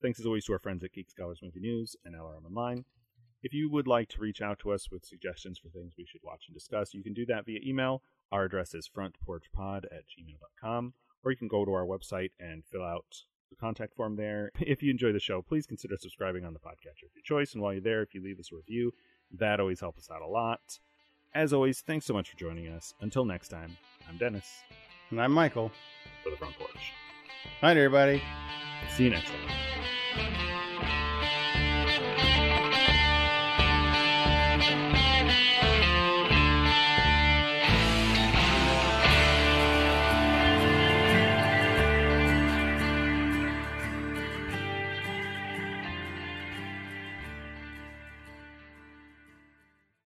Thanks as always to our friends at Geek Scholars Movie News and LRM Online. If you would like to reach out to us with suggestions for things we should watch and discuss, you can do that via email. Our address is frontporchpod at gmail.com, or you can go to our website and fill out the contact form there. If you enjoy the show, please consider subscribing on the podcatcher of your choice. And while you're there, if you leave us a review, that always helps us out a lot. As always, thanks so much for joining us. Until next time, I'm Dennis and I'm Michael. for the front porch. Night, everybody. See you next time.